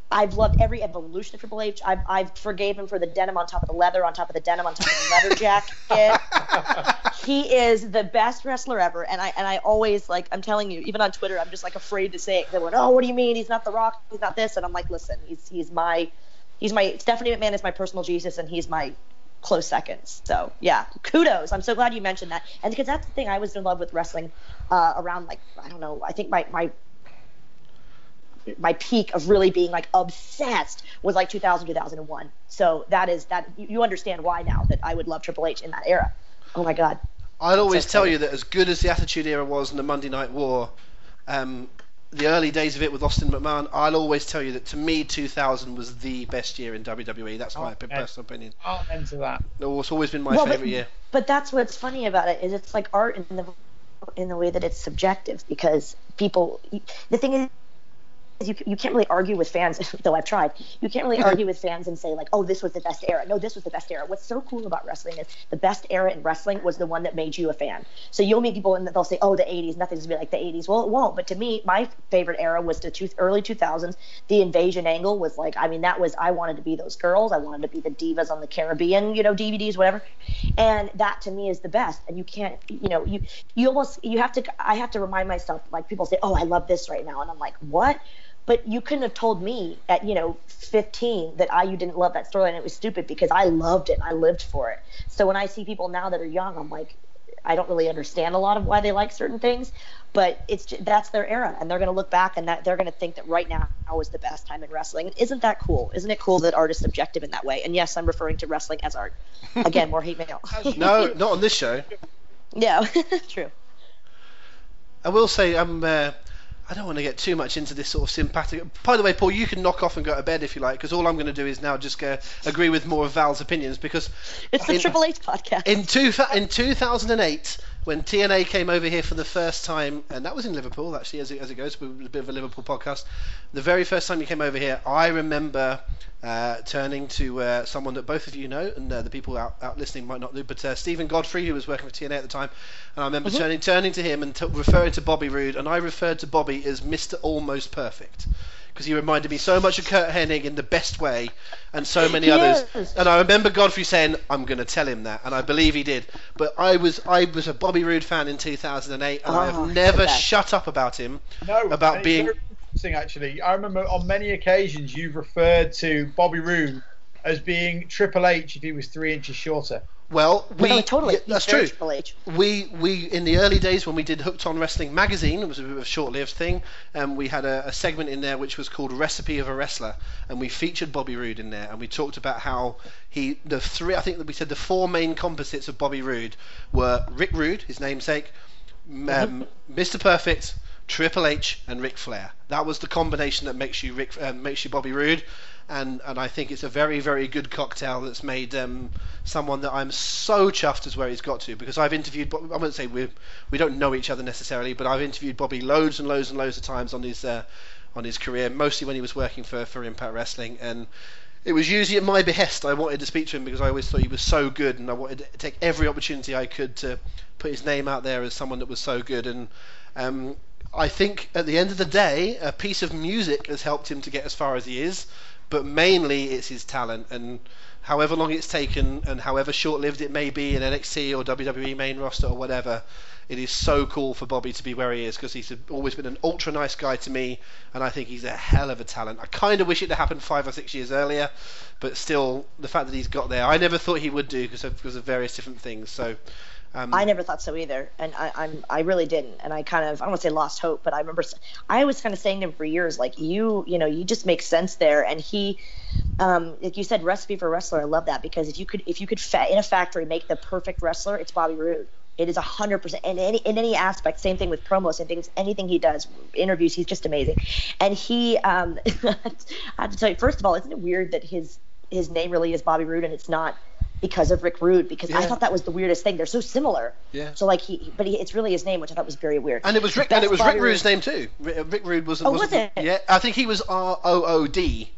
I've loved every evolution of Triple H. I've, I've forgave him for the denim on top of the leather, on top of the denim, on top of the leather jacket. he is the best wrestler ever, and I and I always like I'm telling you, even on Twitter, I'm just like afraid to say it. They went, "Oh, what do you mean? He's not the Rock. He's not this," and I'm like, "Listen, he's he's my he's my Stephanie McMahon is my personal Jesus, and he's my close seconds. So yeah, kudos. I'm so glad you mentioned that, and because that's the thing, I was in love with wrestling uh, around like I don't know. I think my my my peak of really being like obsessed was like 2000 2001 so that is that you understand why now that i would love triple h in that era oh my god i'd always so tell you that as good as the attitude era was in the monday night war um, the early days of it with Austin McMahon, I'll always tell you that to me, 2000 was the best year in WWE. That's my oh, personal opinion. I'll enter that. It's always been my well, favorite but, year. But that's what's funny about it is it's like art in the in the way that it's subjective because people. The thing is you, you can't really argue with fans, though I've tried. You can't really mm-hmm. argue with fans and say like, oh, this was the best era. No, this was the best era. What's so cool about wrestling is the best era in wrestling was the one that made you a fan. So you'll meet people and they'll say, oh, the 80s, nothing's gonna be like the 80s. Well, it won't. But to me, my favorite era was the two, early 2000s. The invasion angle was like, I mean, that was I wanted to be those girls. I wanted to be the divas on the Caribbean, you know, DVDs, whatever. And that to me is the best. And you can't, you know, you you almost you have to. I have to remind myself. Like people say, oh, I love this right now, and I'm like, what? But you couldn't have told me at you know 15 that I you didn't love that story and it was stupid because I loved it and I lived for it. So when I see people now that are young, I'm like, I don't really understand a lot of why they like certain things, but it's just, that's their era, and they're going to look back and that they're going to think that right now is the best time in wrestling. Isn't that cool? Isn't it cool that art is subjective in that way? And yes, I'm referring to wrestling as art. Again, more hate mail. no, not on this show. Yeah, true. I will say I'm. Uh, I don't want to get too much into this sort of sympathetic. By the way, Paul, you can knock off and go to bed if you like, because all I'm going to do is now just go, agree with more of Val's opinions. Because it's the in, Triple H podcast. In two in 2008, when TNA came over here for the first time, and that was in Liverpool actually, as it, as it goes, a bit of a Liverpool podcast. The very first time you came over here, I remember uh, turning to uh, someone that both of you know, and uh, the people out, out listening might not know, but uh, Stephen Godfrey, who was working for TNA at the time, and I remember mm-hmm. turning turning to him and t- referring to Bobby Roode, and I referred to Bobby as Mr. Almost Perfect because he reminded me so much of Curt Hennig in the best way, and so many others. And I remember Godfrey saying, "I'm going to tell him that," and I believe he did. But I was I was a Bobby Roode fan in 2008, and oh, I have never shut up about him. No, about being. Interesting, actually. I remember on many occasions you've referred to Bobby Roode as being Triple H if he was three inches shorter. Well, we no, totally. Yeah, that's true. We we in the early days when we did Hooked on Wrestling magazine, it was a bit of a short-lived thing, and we had a, a, segment in there which was called Recipe of a Wrestler, and we featured Bobby Roode in there, and we talked about how he the three I think that we said the four main composites of Bobby Roode were Rick Rude, his namesake, um, Mr. Perfect, Triple H, and Ric Flair. That was the combination that makes you Rick uh, makes you Bobby Roode and and I think it's a very very good cocktail that's made um, someone that I'm so chuffed as where he's got to because I've interviewed I wouldn't say we we don't know each other necessarily but I've interviewed Bobby loads and loads and loads of times on his uh, on his career mostly when he was working for for Impact Wrestling and it was usually at my behest I wanted to speak to him because I always thought he was so good and I wanted to take every opportunity I could to put his name out there as someone that was so good and um, I think at the end of the day a piece of music has helped him to get as far as he is but mainly it's his talent and however long it's taken and however short-lived it may be in NXT or WWE main roster or whatever, it is so cool for Bobby to be where he is because he's always been an ultra nice guy to me, and I think he's a hell of a talent. I kind of wish it had happened five or six years earlier, but still, the fact that he's got there, I never thought he would do because of, because of various different things. So um, I never thought so either, and I, I'm I really didn't, and I kind of I don't want to say lost hope, but I remember I was kind of saying to him for years, like you you know you just make sense there, and he, um, like you said, recipe for wrestler. I love that because if you could if you could fa- in a factory make the perfect wrestler, it's Bobby Roode. It is a hundred percent in any in any aspect. Same thing with promos and things. Anything he does, interviews, he's just amazing. And he, um, I have to tell you, first of all, isn't it weird that his his name really is Bobby Roode and it's not because of Rick Rude because yeah. I thought that was the weirdest thing. They're so similar. Yeah. So like he, but he, it's really his name, which I thought was very weird. And it was Rick, and it was Rick Rude's name too. Rick Rude was. Oh, was it? Yeah, I think he was R O O D.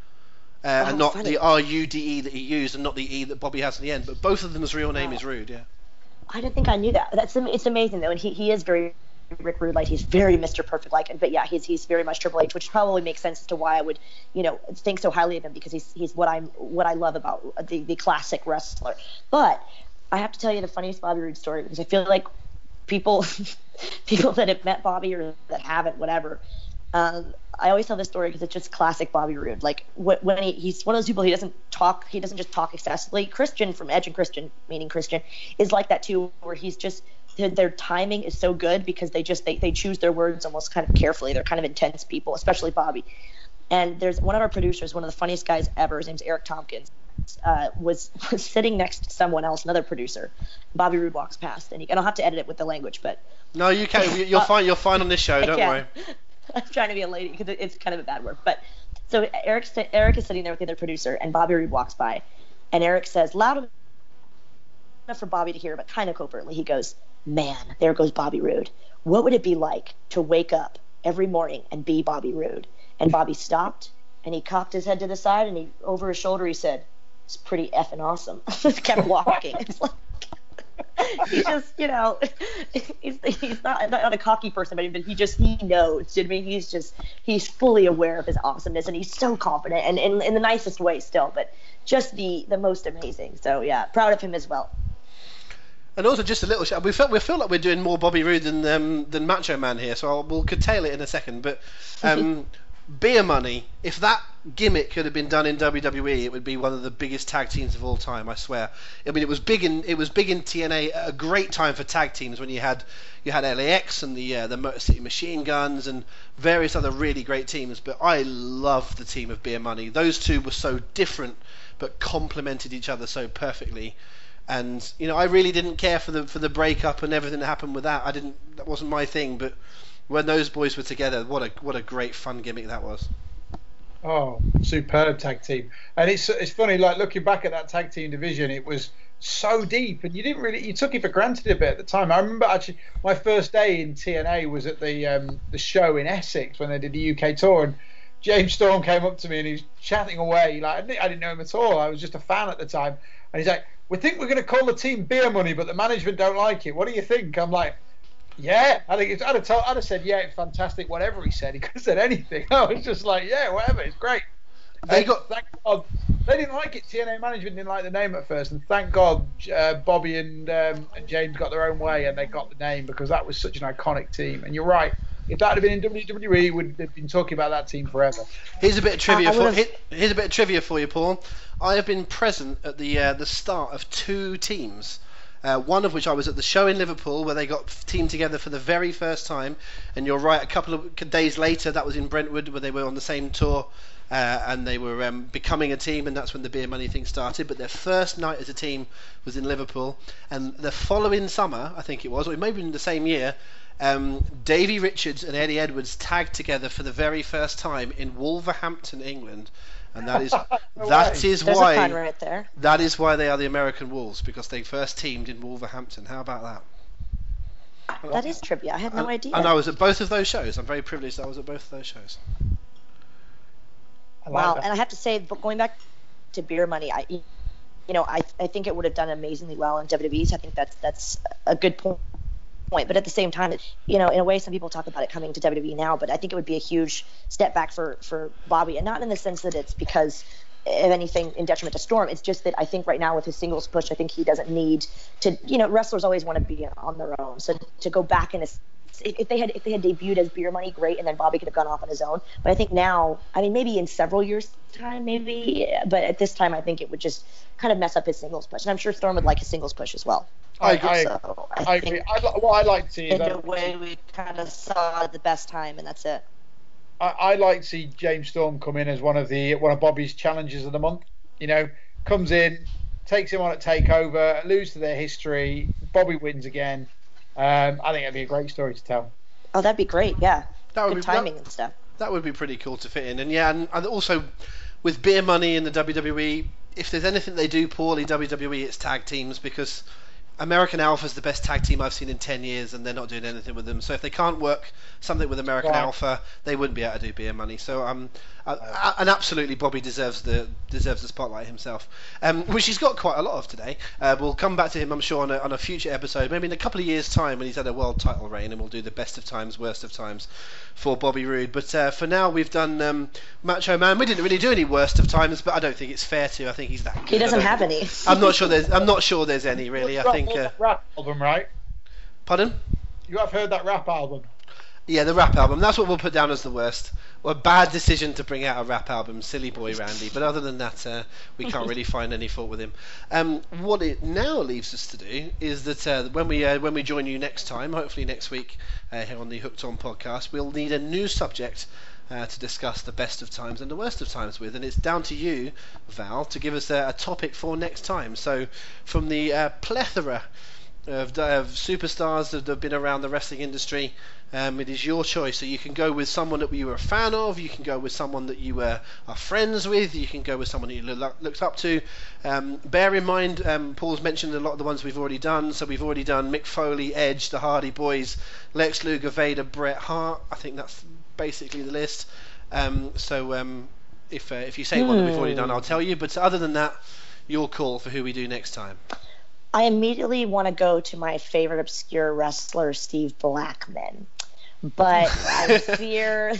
Uh, oh, and not funny. the R U D E that he used, and not the E that Bobby has in the end. But both of them's real name oh. is Rude, yeah. I didn't think I knew that. That's it's amazing though, and he, he is very Rick Rude like he's very Mr. Perfect like and but yeah he's he's very much Triple H which probably makes sense as to why I would you know think so highly of him because he's he's what I'm what I love about the the classic wrestler but I have to tell you the funniest Bobby Roode story because I feel like people people that have met Bobby or that haven't whatever um, I always tell this story because it's just classic Bobby Roode. Like when he, he's one of those people, he doesn't talk. He doesn't just talk excessively. Christian from Edge and Christian, meaning Christian, is like that too, where he's just their timing is so good because they just they, they choose their words almost kind of carefully. They're kind of intense people, especially Bobby. And there's one of our producers, one of the funniest guys ever. His name's Eric Tompkins. Uh, was, was sitting next to someone else, another producer. Bobby Roode walks past, and he, I don't have to edit it with the language, but no, you can. You're uh, fine. You're fine on this show. Don't worry. I'm trying to be a lady because it's kind of a bad word, but so Eric Eric is sitting there with the other producer, and Bobby Roode walks by, and Eric says loud enough for Bobby to hear, but kind of covertly, he goes, man, there goes Bobby Roode. What would it be like to wake up every morning and be Bobby Roode? And Bobby stopped and he cocked his head to the side and he over his shoulder he said, "It's pretty effing awesome." kept walking. It's like he just, you know, he's, he's not, not a cocky person, but he just he knows. You know I mean? He's just he's fully aware of his awesomeness, and he's so confident, and in, in the nicest way still, but just the the most amazing. So yeah, proud of him as well. And also, just a little shout. We feel we feel like we're doing more Bobby Roode than um, than Macho Man here, so I'll, we'll curtail it in a second. But um, beer money, if that gimmick could have been done in WWE, it would be one of the biggest tag teams of all time. I swear. I mean, it was big in it was big in TNA. A great time for tag teams when you had you had LAX and the uh, the Motor City Machine Guns and various other really great teams. But I love the team of Beer Money. Those two were so different, but complemented each other so perfectly. And you know, I really didn't care for the for the breakup and everything that happened with that. I didn't. That wasn't my thing. But when those boys were together, what a what a great fun gimmick that was. Oh, superb tag team! And it's it's funny, like looking back at that tag team division, it was so deep, and you didn't really you took it for granted a bit at the time. I remember actually my first day in TNA was at the um, the show in Essex when they did the UK tour, and James Storm came up to me and he was chatting away like I didn't, I didn't know him at all. I was just a fan at the time, and he's like, "We think we're going to call the team Beer Money, but the management don't like it. What do you think?" I'm like yeah, I think it's, I'd have told, I'd have said, yeah, it's fantastic. Whatever he said, he could have said anything. I was just like, yeah, whatever, it's great. They got thank God they didn't like it. TNA management didn't like the name at first, and thank God uh, Bobby and um, and James got their own way and they got the name because that was such an iconic team. And you're right, if that had been in WWE, we would have been talking about that team forever. Here's a bit of trivia for here's a bit of trivia for you, Paul. I have been present at the uh, the start of two teams uh, one of which I was at the show in Liverpool where they got teamed together for the very first time. And you're right, a couple of days later, that was in Brentwood where they were on the same tour. Uh, and they were um, becoming a team, and that's when the beer money thing started. But their first night as a team was in Liverpool, and the following summer, I think it was, or it may have been the same year, um, Davey Richards and Eddie Edwards tagged together for the very first time in Wolverhampton, England, and that is that is There's why a pun right there. that is why they are the American Wolves because they first teamed in Wolverhampton. How about that? That is trivia. I had no and, idea. And I was at both of those shows. I'm very privileged that I was at both of those shows. Like wow, that. and I have to say, going back to beer money, I, you know, I, I think it would have done amazingly well in WWE's. I think that's that's a good point. Point, but at the same time, you know, in a way, some people talk about it coming to WWE now, but I think it would be a huge step back for for Bobby, and not in the sense that it's because of anything in detriment to Storm. It's just that I think right now with his singles push, I think he doesn't need to. You know, wrestlers always want to be on their own, so to go back in and if they had if they had debuted as Beer Money, great, and then Bobby could have gone off on his own. But I think now, I mean, maybe in several years' time, maybe, but at this time, I think it would just kind of mess up his singles push, and I'm sure Storm would like his singles push as well. I, I, So I, I agree. I, what I like to see in a way we kind of saw the best time, and that's it. I, I like to see James Storm come in as one of the one of Bobby's challenges of the month. You know, comes in, takes him on at Takeover, lose to their history. Bobby wins again. Um, I think it'd be a great story to tell. Oh, that'd be great. Yeah, That would good be timing that, and stuff. that would be pretty cool to fit in. And yeah, and, and also with beer money in the WWE, if there's anything they do poorly WWE, it's tag teams because American Alpha is the best tag team I've seen in 10 years, and they're not doing anything with them. So if they can't work something with American Right. Alpha, they wouldn't be able to do beer money. So um, uh, uh, and absolutely, Bobby deserves the deserves the spotlight himself, um, which he's got quite a lot of today. Uh, we'll come back to him, I'm sure, on a, on a future episode, maybe in a couple of years' time when he's had a world title reign, and we'll do the best of times, worst of times for Bobby Roode. But uh, for now, we've done um, Macho Man. We didn't really do any worst of times, but I don't think it's fair to. I think he's that good. He doesn't have any. I'm not sure there's. I'm not sure there's any really. I Rap- think. Uh, rap album, right? pardon? You have heard that rap album. Yeah, the rap album. That's what we'll put down as the worst. Well, bad decision to bring out a rap album, silly boy Randy. But other than that, uh, we can't really find any fault with him. Um, what it now leaves us to do is that uh, when we uh, when we join you next time, hopefully next week uh, here on the Hooked On podcast, we'll need a new subject. Uh, to discuss the best of times and the worst of times with, and it's down to you, Val, to give us a, a topic for next time. So, from the uh, plethora of, of superstars that have been around the wrestling industry. Um, it is your choice. So you can go with someone that you were a fan of. You can go with someone that you uh, are friends with. You can go with someone you look, looked up to. Um, bear in mind, um, Paul's mentioned a lot of the ones we've already done. So we've already done Mick Foley, Edge, the Hardy Boys, Lex Luger, Vader, Bret Hart. I think that's basically the list. Um, so um, if uh, if you say one that we've already done, I'll tell you. But other than that, your call for who we do next time. I immediately want to go to my favorite obscure wrestler, Steve Blackman. But I fear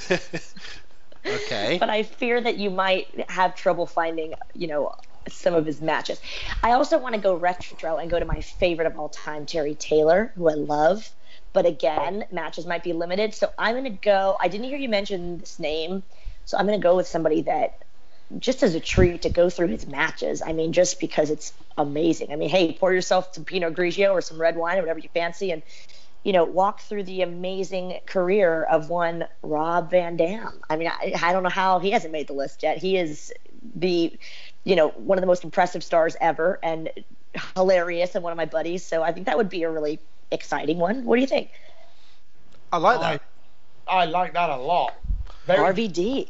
okay. but I fear that you might have trouble finding, you know, some of his matches. I also want to go retro and go to my favorite of all time, Terry Taylor, who I love. But again, matches might be limited. So I'm going to go. I didn't hear you mention this name, So I'm going to go with somebody that just as a treat to go through his matches. I mean, just because it's amazing. I mean, hey, pour yourself some Pinot Grigio or some red wine or whatever you fancy, and you know, walk through the amazing career of one Rob Van Dam. I mean, I, I don't know how he hasn't made the list yet. He is the, you know, one of the most impressive stars ever and hilarious and one of my buddies. So I think that would be a really exciting one. What do you think? I like that. I, I like that a lot. Very... RVD.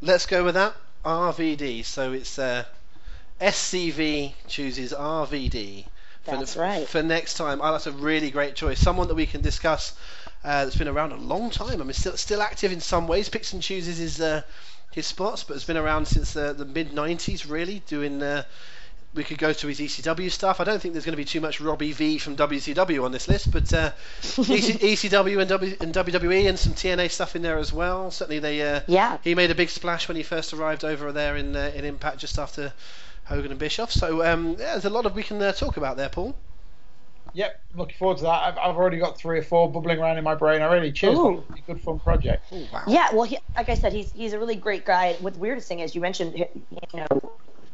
Let's go with that. RVD. So it's uh, SCV chooses RVD. For, that's the, right. For next time, oh, that's a really great choice. Someone that we can discuss uh, that's been around a long time. I mean, still still active in some ways. Picks and chooses his uh, his spots, but has been around since the, the mid '90s, really, doing uh, we could go to his ECW stuff. I don't think there's going to be too much Robbie V from WCW on this list, but uh, ECW and, w, and WWE and some TNA stuff in there as well. Certainly, they uh, yeah. He made a big splash when he first arrived over there in uh, in Impact just after Hogan and Bischoff. So um, yeah, there's a lot of we can uh, talk about there, Paul. Yep, looking forward to that. I've, I've already got three or four bubbling around in my brain I already. Cheers, good fun project. Ooh, wow. Yeah, well, he, like I said, he's he's a really great guy. What's weirdest thing is you mentioned, you know,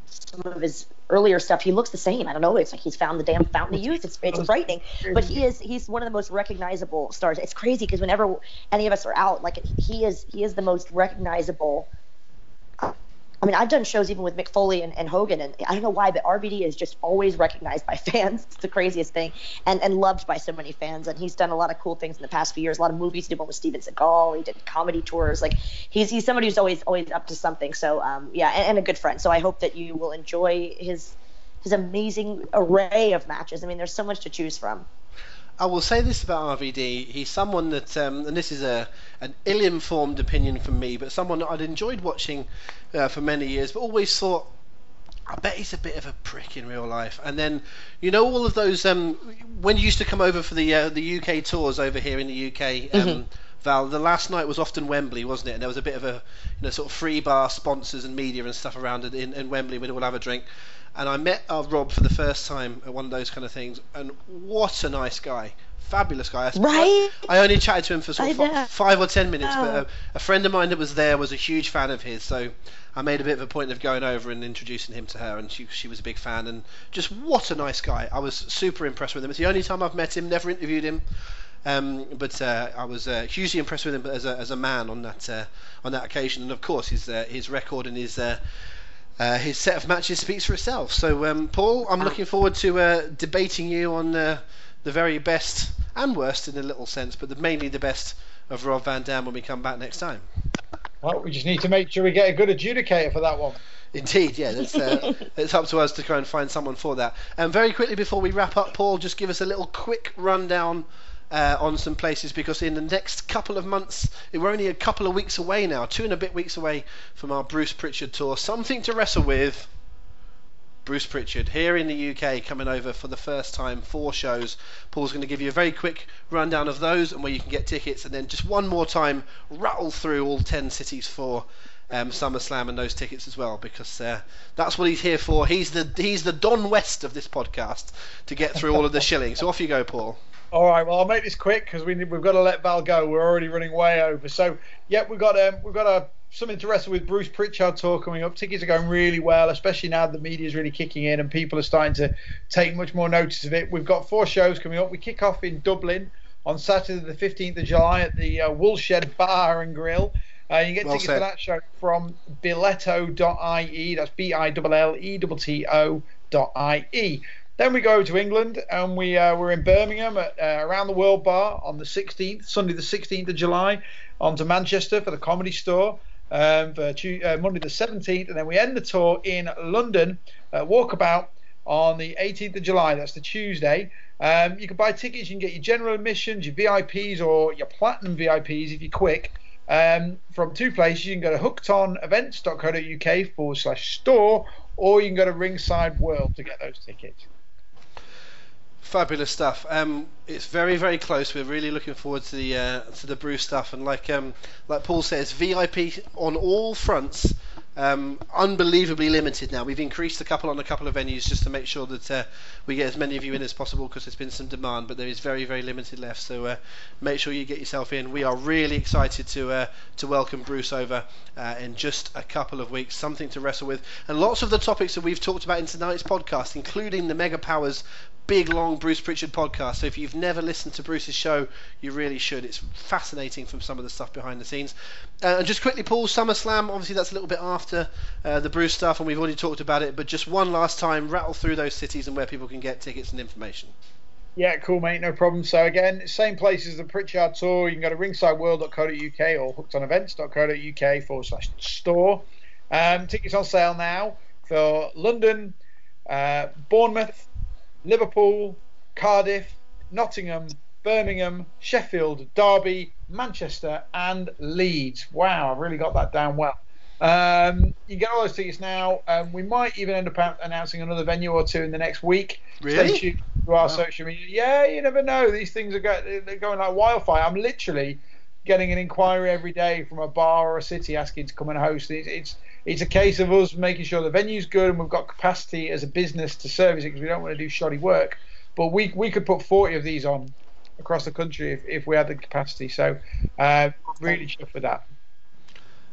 some of his earlier stuff, he looks the same. I don't know. It's like he's found the damn fountain of youth. It's, it's frightening. But he is he's one of the most recognizable stars. It's crazy because whenever any of us are out, like he is he is the most recognizable I mean, I've done shows even with Mick Foley and, and Hogan, and I don't know why, but RVD is just always recognized by fans. It's the craziest thing, and and loved by so many fans. And he's done a lot of cool things in the past few years. A lot of movies. He did one with Steven Seagal. He did comedy tours. Like he's he's somebody who's always always up to something. So um, yeah, and, and a good friend. So I hope that you will enjoy his his amazing array of matches. I mean, there's so much to choose from. I will say this about RVD. He's someone that, um, and this is a an ill-informed opinion from me, but someone that I'd enjoyed watching uh, for many years, but always thought, I bet he's a bit of a prick in real life. And then, you know, all of those um, when you used to come over for the uh, the UK tours over here in the UK. Um, mm-hmm. Val, the last night was often Wembley, wasn't it? And there was a bit of a, you know, sort of free bar sponsors and media and stuff around in, in Wembley. We'd all have a drink and I met uh, Rob for the first time at one of those kind of things, and what a nice guy. Fabulous guy. I, right? I, I only chatted to him for sort of f- five or ten minutes, oh. but a, a, friend of mine that was there was a huge fan of his, so I made a bit of a point of going over and introducing him to her, and she, she was a big fan, and just what a nice guy. I was super impressed with him. It's the only time I've met him, never interviewed him. Um, but uh, I was uh, hugely impressed with him as a, as a man on that uh, on that occasion, and of course his uh, his record and his uh, his set of matches speaks for itself. So, um, Paul, I'm looking forward to uh, debating you on uh, the very best and worst in a little sense, but the, mainly the best of Rob Van Dam when we come back next time. Well, we just need to make sure we get a good adjudicator for that one. Indeed, yeah, it's, uh, it's up to us to try and find someone for that. And very quickly before we wrap up, Paul, just give us a little quick rundown uh, on some places because in the next couple of months, we're only a couple of weeks away now, two and a bit weeks away from our Bruce Pritchard tour. Something to wrestle with. Bruce Pritchard here in the UK coming over for the first time, four shows. Paul's going to give you a very quick rundown of those and where you can get tickets, and then just one more time rattle through all 10 cities for um, SummerSlam and those tickets as well, because uh, that's what he's here for. He's the he's the Don West of this podcast to get through all of the shilling. So off you go, Paul. All right. Well, I'll make this quick because we we've got to let Val go. We're already running way over. So, yeah, we've got um, we've got a something to wrestle with Bruce Pritchard tour coming up. Tickets are going really well, especially now the media is really kicking in and people are starting to take much more notice of it. We've got four shows coming up. We kick off in Dublin on Saturday, the 15th of July at the uh, Woolshed Bar and Grill. Uh, you can get well tickets said. for that show from billetto.ie. That's B I L L E T T O.ie. Then we go to England and we uh, we're in Birmingham at uh, Around the World Bar on the 16th, Sunday the 16th of July, on to Manchester for the Comedy Store um, for uh, Monday the 17th, and then we end the tour in London, Walkabout on the 18th of July. That's the Tuesday. Um, you can buy tickets. You can get your general admissions, your VIPs, or your platinum VIPs if you're quick. Um, from two places, you can go to hookedonevents.co.uk forward slash store, or you can go to Ringside World to get those tickets. Fabulous stuff. Um, it's very very close. We're really looking forward to the uh, to the Bruce stuff, and like um, like Paul says, VIP on all fronts. Um, unbelievably limited now. We've increased a couple on a couple of venues just to make sure that uh, we get as many of you in as possible because there's been some demand, but there is very, very limited left. So uh, make sure you get yourself in. We are really excited to uh, to welcome Bruce over uh, in just a couple of weeks. Something to wrestle with, and lots of the topics that we've talked about in tonight's podcast, including the Mega Powers big long Bruce Pritchard podcast. So if you've never listened to Bruce's show, you really should. It's fascinating from some of the stuff behind the scenes. Uh, and just quickly, Paul, SummerSlam. Obviously, that's a little bit after uh, the Bruce stuff, and we've already talked about it. But just one last time, rattle through those cities and where people can get tickets and information. Yeah, cool, mate. No problem. So again, same place as the Pritchard tour. You can go to ringsideworld.co.uk or hookedonevents.co.uk forward slash store. Um, tickets on sale now for London, uh, Bournemouth, Liverpool, Cardiff, Nottingham, Birmingham, Sheffield, Derby, Manchester, and Leeds. Wow, I've really got that down well. Um, you get all those tickets now. Um, we might even end up announcing another venue or two in the next week. Really? Stay tuned to our wow. social media. Yeah, you never know. These things are go- they're going like wildfire. I'm literally getting an inquiry every day from a bar or a city asking to come and host. It's, it's it's a case of us making sure the venue's good and we've got capacity as a business to service it because we don't want to do shoddy work. But we we could put 40 of these on across the country if, if we had the capacity. So uh, really chuffed with that.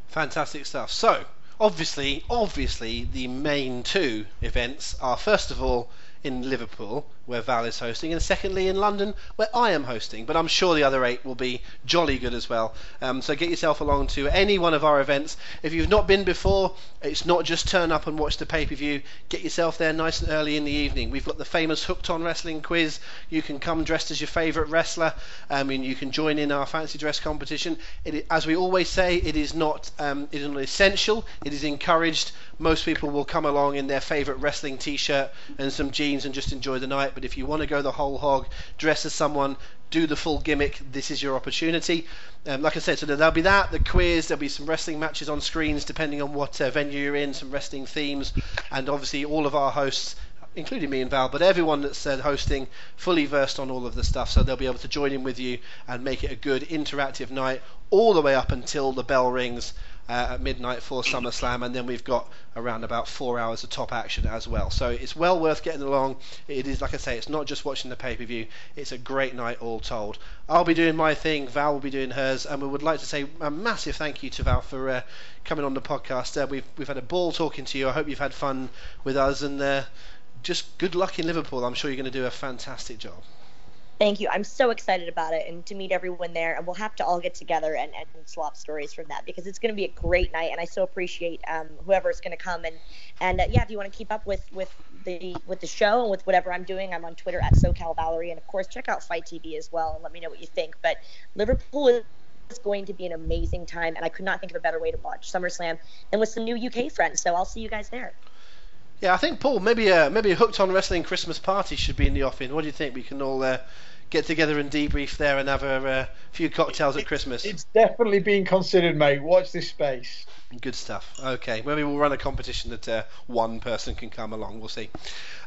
Fantastic stuff. So obviously, obviously, the main two events are first of all in Liverpool, where Val is hosting, and secondly in London, where I am hosting. But I'm sure the other eight will be jolly good as well. Um, so get yourself along to any one of our events. If you've not been before, it's not just turn up and watch the pay per view. Get yourself there nice and early in the evening. We've got the famous Hooked on Wrestling quiz. You can come dressed as your favourite wrestler. I mean, you can join in our fancy dress competition. It, as we always say, it is not um, it is not essential. It is encouraged. Most people will come along in their favourite wrestling T-shirt and some jeans and just enjoy the night. But if you want to go the whole hog, dress as someone, do the full gimmick, this is your opportunity. Um, like I said, so there'll be that, the quiz, there'll be some wrestling matches on screens depending on what uh, venue you're in, some wrestling themes, and obviously all of our hosts including me and Val, but everyone that's uh, hosting fully versed on all of the stuff, so they'll be able to join in with you and make it a good interactive night all the way up until the bell rings uh, at midnight for SummerSlam, and then we've got around about four hours of top action as well. So it's well worth getting along. It is, like I say, it's not just watching the pay per view, it's a great night all told. I'll be doing my thing, Val will be doing hers, and we would like to say a massive thank you to Val for uh, coming on the podcast. Uh, we've, we've had a ball talking to you. I hope you've had fun with us, and uh, just good luck in Liverpool. I'm sure you're going to do a fantastic job. Thank you. I'm so excited about it and to meet everyone there. And we'll have to all get together and, and swap stories from that because it's going to be a great night. And I so appreciate um, whoever's going to come. And and uh, yeah, if you want to keep up with with the with the show and with whatever I'm doing, I'm on Twitter at SoCal Valerie. And of course, check out FITE TV as well and let me know what you think. But Liverpool is going to be an amazing time, and I could not think of a better way to watch SummerSlam and with some new UK friends. So I'll see you guys there. Yeah, I think Paul, maybe a maybe a hooked on wrestling Christmas party should be in the offing. What do you think? We can all uh, get together and debrief there and have a uh, few cocktails at Christmas. It's definitely being considered, mate. Watch this space. Good stuff. Okay, maybe we'll run a competition that uh, one person can come along. We'll see.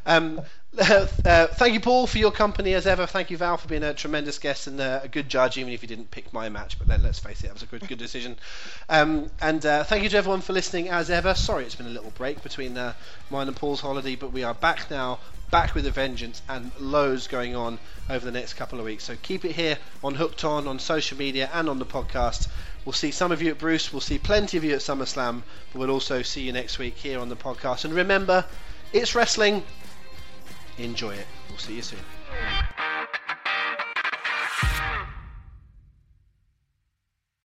Um, uh, thank you, Paul, for your company as ever. Thank you, Val, for being a tremendous guest and uh, a good judge, even if you didn't pick my match. But let, us face it, that was a good, good decision. Um, and uh, thank you to everyone for listening as ever. Sorry, it's been a little break between uh, mine and Paul's holiday, but we are back now, back with a vengeance, and loads going on over the next couple of weeks. So keep it here on Hooked On, on social media, and on the podcast. We'll see some of you at Bruce. We'll see plenty of you at SummerSlam. But we'll also see you next week here on the podcast. And remember, it's wrestling. Enjoy it. We'll see you soon.